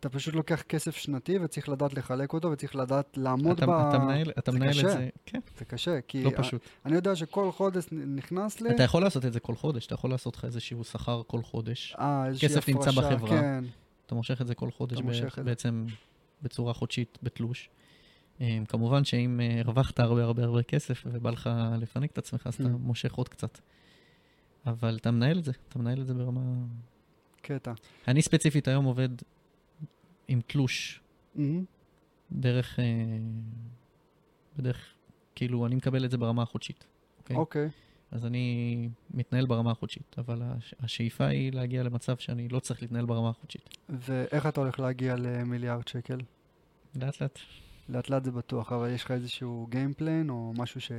Speaker 1: אתה פשוט לוקח כסף שנתי וצריך לדעת לחלק אותו וצריך לדעת לעמוד
Speaker 2: אתה,
Speaker 1: ב...
Speaker 2: אתה מנהל, אתה מנהל
Speaker 1: קשה.
Speaker 2: את זה, כן,
Speaker 1: זה קשה, כי
Speaker 2: לא פשוט.
Speaker 1: אני יודע שכל חודש נכנס לי...
Speaker 2: אתה יכול לעשות את זה כל חודש, אתה יכול לעשות לך איזשהו שכר כל חודש,
Speaker 1: אה, איזושהי
Speaker 2: כסף נמצא
Speaker 1: הפרשה,
Speaker 2: בחברה.
Speaker 1: כן,
Speaker 2: אתה מושך את זה כל חודש ב-. בעצם בצורה חודשית בתלוש. Um, כמובן שאם uh, הרווחת הרבה הרבה הרבה כסף ובא לך לפנק את עצמך, אז אתה
Speaker 1: Mm.
Speaker 2: מושך עוד קצת. אבל אתה מנהל את זה, אתה מנהל את זה ברמה...
Speaker 1: קטע.
Speaker 2: אני ספציפית היום עובד עם תלוש. דרך... Uh, בדרך... כאילו, אני מקבל את זה ברמה החודשית. אוקיי?
Speaker 1: אוקיי.
Speaker 2: אז אני מתנהל ברמה החודשית, אבל הש- השאיפה היא להגיע למצב שאני לא צריך להתנהל ברמה החודשית.
Speaker 1: ואיך אתה הולך להגיע למיליארד שקל?
Speaker 2: לאט לאט.
Speaker 1: לאט לאט זה בטוח, אבל יש לך איזשהו game plan או משהו ש...
Speaker 2: זה-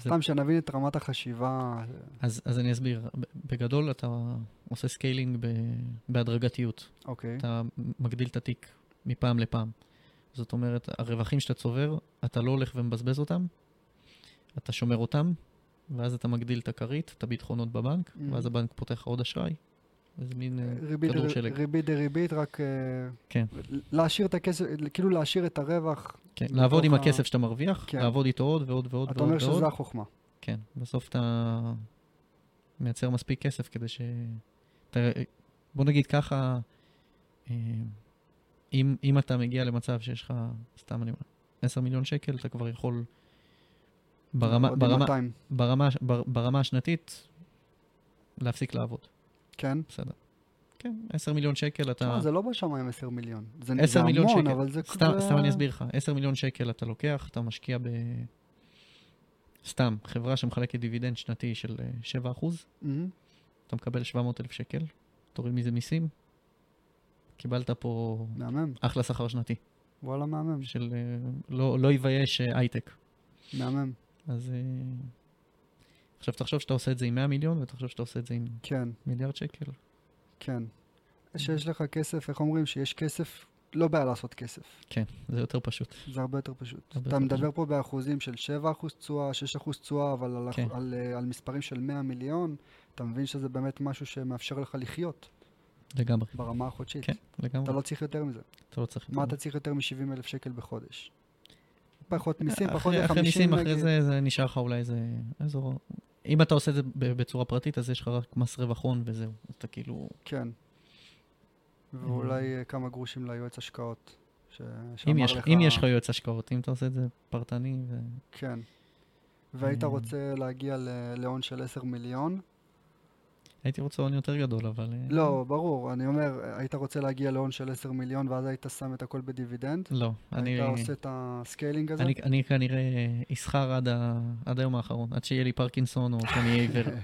Speaker 1: סתם שנבין את רמת החשיבה.
Speaker 2: אז, אז אני אסביר. בגדול אתה עושה scaling ב, בהדרגתיות.
Speaker 1: אוקיי.
Speaker 2: אתה מגדיל את התיק מפעם לפעם. זאת אומרת, הרווחים שאתה צובר, אתה לא הולך ומבזבז אותם, אתה שומר אותם, ואז אתה מגדיל את הכרית, את הביטחונות בבנק,
Speaker 1: Mhm.
Speaker 2: ואז הבנק פותח עוד אשראי. איזה מין אה,
Speaker 1: ריבית
Speaker 2: כדור שלג.
Speaker 1: ריבית דריבית, רק אה,
Speaker 2: כן.
Speaker 1: להשאיר את הכסף, כאילו להשאיר את הרווח.
Speaker 2: כן, לעבוד עם
Speaker 1: ה-
Speaker 2: הכסף שאתה מרוויח,
Speaker 1: כן.
Speaker 2: לעבוד איתו עוד ועוד ועוד
Speaker 1: אתה
Speaker 2: ועוד
Speaker 1: אומר
Speaker 2: ועוד.
Speaker 1: שזה החוכמה.
Speaker 2: כן, בסוף אתה מייצר מספיק כסף כדי ש... אתה... בוא נגיד ככה, אה, אם, אם אתה מגיע למצב שיש לך, סתם אני אומר, 10 מיליון שקל, אתה כבר יכול ברמה, ברמה,
Speaker 1: 200.
Speaker 2: ברמה, בר, ברמה השנתית להפסיק לעבוד,
Speaker 1: כן.
Speaker 2: בסדר. כן, 10 מיליון שקל אתה...
Speaker 1: תשמע, זה לא בשמיים 10 מיליון. זה
Speaker 2: 10
Speaker 1: זה
Speaker 2: מיליון
Speaker 1: המון,
Speaker 2: שקל.
Speaker 1: אבל זה...
Speaker 2: סתם,
Speaker 1: זה-
Speaker 2: סתם אני אסביר לך, 10 מיליון שקל אתה לוקח, אתה משקיע ב... סתם, חברה שמחלקת דיבידנד שנתי של אה, 7 אחוז,
Speaker 1: מהמם.
Speaker 2: אתה מקבל 700 אלף שקל, תוריד מזה מיסים, קיבלת פה
Speaker 1: מהמם.
Speaker 2: אחלה שכר שנתי,
Speaker 1: וואלה, מהמם.
Speaker 2: של אה, לא, לא יבייש אה, הייטק.
Speaker 1: מהמם.
Speaker 2: אז אה, עכשיו תחשוב שאתה עושה את זה עם 100 מיליון, ותחשוב שאתה עושה את זה עם
Speaker 1: כן,
Speaker 2: מיליארד שקל.
Speaker 1: כן. שיש לך כסף, איך אומרים? שיש כסף, לא בעיה לעשות כסף.
Speaker 2: כן, זה יותר פשוט.
Speaker 1: זה הרבה יותר פשוט.
Speaker 2: הרבה
Speaker 1: אתה
Speaker 2: יותר
Speaker 1: מדבר פה באחוזים של 7% תשואה, 6% תשואה, אבל על,
Speaker 2: כן.
Speaker 1: כן. על, אה, על מספרים של 100 מיליון, אתה מבין שזה באמת משהו שמאפשר לך לחיות
Speaker 2: לגמרי.
Speaker 1: ברמה החודשית.
Speaker 2: כן, לגמרי.
Speaker 1: אתה לא צריך יותר מזה.
Speaker 2: אתה לא צריך...
Speaker 1: מה
Speaker 2: יותר.
Speaker 1: אתה צריך יותר מ-70 אלף שקל בחודש? פחות מיסים,
Speaker 2: אחרי-
Speaker 1: פחות
Speaker 2: אחרי
Speaker 1: מ-50
Speaker 2: מיסים, אחרי
Speaker 1: נגיד.
Speaker 2: זה, זה נשאר לך אולי איזה אזור... אם אתה עושה את זה בצורה פרטית, אז יש לך רק מס רווח הון וזהו. אתה כאילו...
Speaker 1: כן. ואולי אה, כמה גרושים ליועץ השקעות. ש...
Speaker 2: אם יש,
Speaker 1: לך...
Speaker 2: אם יש לך יועץ השקעות, אם אתה עושה את זה פרטני, ו...
Speaker 1: כן. והיית רוצה להגיע להון של 10 מיליון,
Speaker 2: הייתי רוצה הון יותר גדול, אבל... אה,
Speaker 1: לא, ברור, אני אומר, היית רוצה להגיע להון של 10 מיליון ואז היית שם את הכל בדיבידנד?
Speaker 2: לא, אני...
Speaker 1: היית עושה את ה scaling הזה?
Speaker 2: אני, אני כנראה אסחר עד, ה... עד היום האחרון, עד שיהיה לי פרקינסון או שאני אהיה עיוור.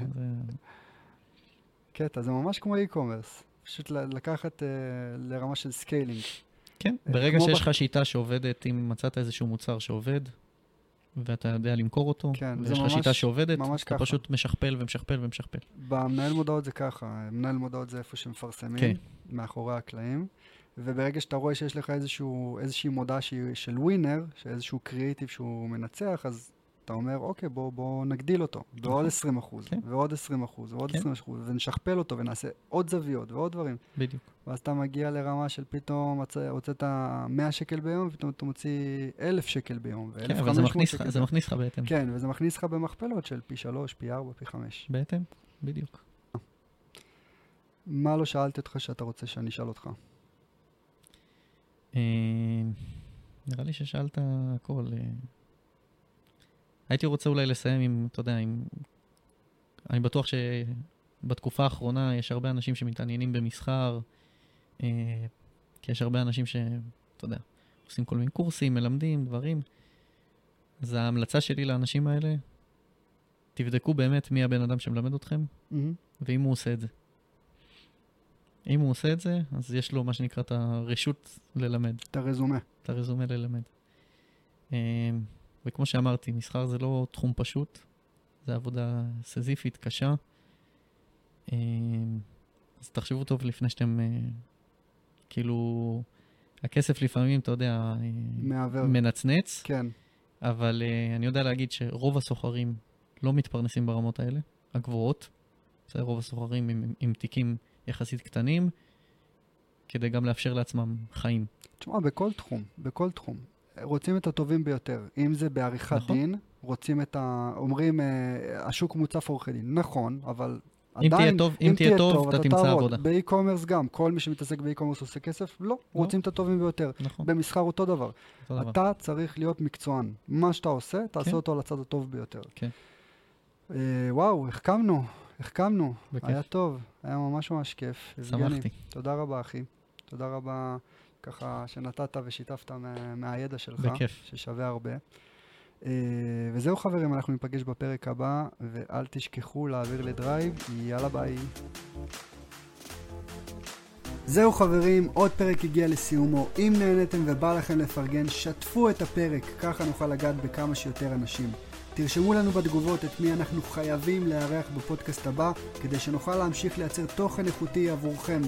Speaker 1: קטע, זה ממש כמו e-commerce. פשוט לקחת אה, לרמה של scaling.
Speaker 2: כן,
Speaker 1: אה,
Speaker 2: ברגע שיש
Speaker 1: בח-
Speaker 2: לך שיטה שעובדת, אם מצאת איזשהו מוצר שעובד, ואתה יודע למכור אותו,
Speaker 1: כן,
Speaker 2: ויש לך שיטה שעובדת,
Speaker 1: ממש
Speaker 2: אתה
Speaker 1: ככה.
Speaker 2: פשוט משכפל ומשכפל ומשכפל.
Speaker 1: במנהל מודעות זה ככה, מנהל מודעות זה איפה שמפרסמים,
Speaker 2: כן.
Speaker 1: מאחורי הקלעים, וברגע שאתה רואה שיש לך איזשהו, איזושהי מודעה שהיא של ווינר, שאיזשהו קריאיטיב שהוא מנצח, אז אתה אומר, אוקיי, בוא, בוא נגדיל אותו, בעוד 20 אחוז,
Speaker 2: כן.
Speaker 1: ועוד 20 אחוז, ועוד
Speaker 2: כן.
Speaker 1: 20 אחוז, ונשכפל אותו ונעשה עוד זוויות ועוד דברים.
Speaker 2: בדיוק.
Speaker 1: ואז אתה מגיע לרמה של פתאום הוצאת 100 שקל ביום, ופתאום אתה מוציא 1,000 שקל ביום,
Speaker 2: כן, אבל זה
Speaker 1: ו-1,500
Speaker 2: מכניס
Speaker 1: שקל
Speaker 2: זה. מכניס לך בהתאם.
Speaker 1: כן, וזה מכניס לך במכפלות של פי 3, פי 4, פי 5.
Speaker 2: בהתאם, בדיוק.
Speaker 1: מה לא שאלתי אותך שאתה רוצה שאני אשאל אותך?
Speaker 2: אה, נראה לי ששאלת הכל. אה. הייתי רוצה אולי לסיים עם, אתה יודע, עם... אני בטוח שבתקופה האחרונה יש הרבה אנשים שמתעניינים במסחר, אה, כי יש הרבה אנשים ש... אתה יודע, עושים כל מיני קורסים, מלמדים, דברים. אז ההמלצה שלי לאנשים האלה, תבדקו באמת מי הבן אדם שמלמד אתכם, ואם הוא עושה את זה. אם הוא עושה את זה, אז יש לו מה שנקרא את הרשות ללמד.
Speaker 1: את הרזומה.
Speaker 2: את הרזומה ללמד. אמ, וכמו שאמרתי, מסחר זה לא תחום פשוט, זה עבודה סזיפית, קשה. אמ, אז תחשבו טוב לפני שאתם, אה, כאילו, הכסף לפעמים, אתה יודע, אה,
Speaker 1: מעוור.
Speaker 2: מנצנץ,
Speaker 1: כן.
Speaker 2: אבל אה, אני יודע להגיד שרוב הסוחרים לא מתפרנסים ברמות האלה, הגבוהות. בסדר, רוב הסוחרים עם, עם תיקים יחסית קטנים, כדי גם לאפשר לעצמם חיים.
Speaker 1: תשמע, בכל תחום, בכל תחום. רוצים את הטובים ביותר. אם זה בעריכת
Speaker 2: נכון.
Speaker 1: דין, רוצים את ה... אומרים, אה, השוק מוצף עורכי דין. נכון, אבל
Speaker 2: אם תהיה טוב- אם תהיה טוב, אתה תמצא
Speaker 1: תעבוד.
Speaker 2: עבודה.
Speaker 1: באי-קומרס גם, כל מי שמתעסק באי-קומרס עושה כסף? לא, רוצים את הטובים ביותר.
Speaker 2: נכון,
Speaker 1: במסחר אותו דבר.
Speaker 2: אותו דבר.
Speaker 1: אתה צריך להיות מקצוען. מה שאתה עושה, תעשה
Speaker 2: כן.
Speaker 1: אותו על הצד הטוב ביותר.
Speaker 2: כן.
Speaker 1: אה, וואו, החכמנו, החכמנו.
Speaker 2: בכיף.
Speaker 1: היה טוב, היה ממש ממש כיף.
Speaker 2: שמחתי.
Speaker 1: תודה רבה, אחי. תודה רבה, ככה, שנתת ושיתפת מה, מהידע שלך.
Speaker 2: בכיף.
Speaker 1: ששווה הרבה. אה, וזהו חברים, אנחנו ניפגש בפרק הבא, ואל תשכחו להעביר לדרייב, יאללה ביי. זהו חברים, עוד פרק הגיע לסיומו. אם נהניתם ובא לכם לפרגן, שתפו את הפרק, ככה נוכל לגעת בכמה שיותר אנשים. תרשמו לנו בתגובות את מי אנחנו חייבים לארח בפודקאסט הבא, כדי שנוכל להמשיך לייצר תוכן איכותי עבורכם.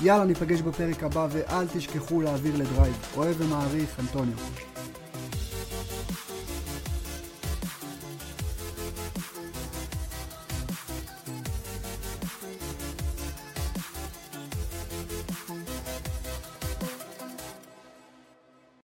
Speaker 1: יאללה, ניפגש בפרק הבא, ואל תשכחו להעביר לדרייב. אוהב ומעריך, אנטוניו.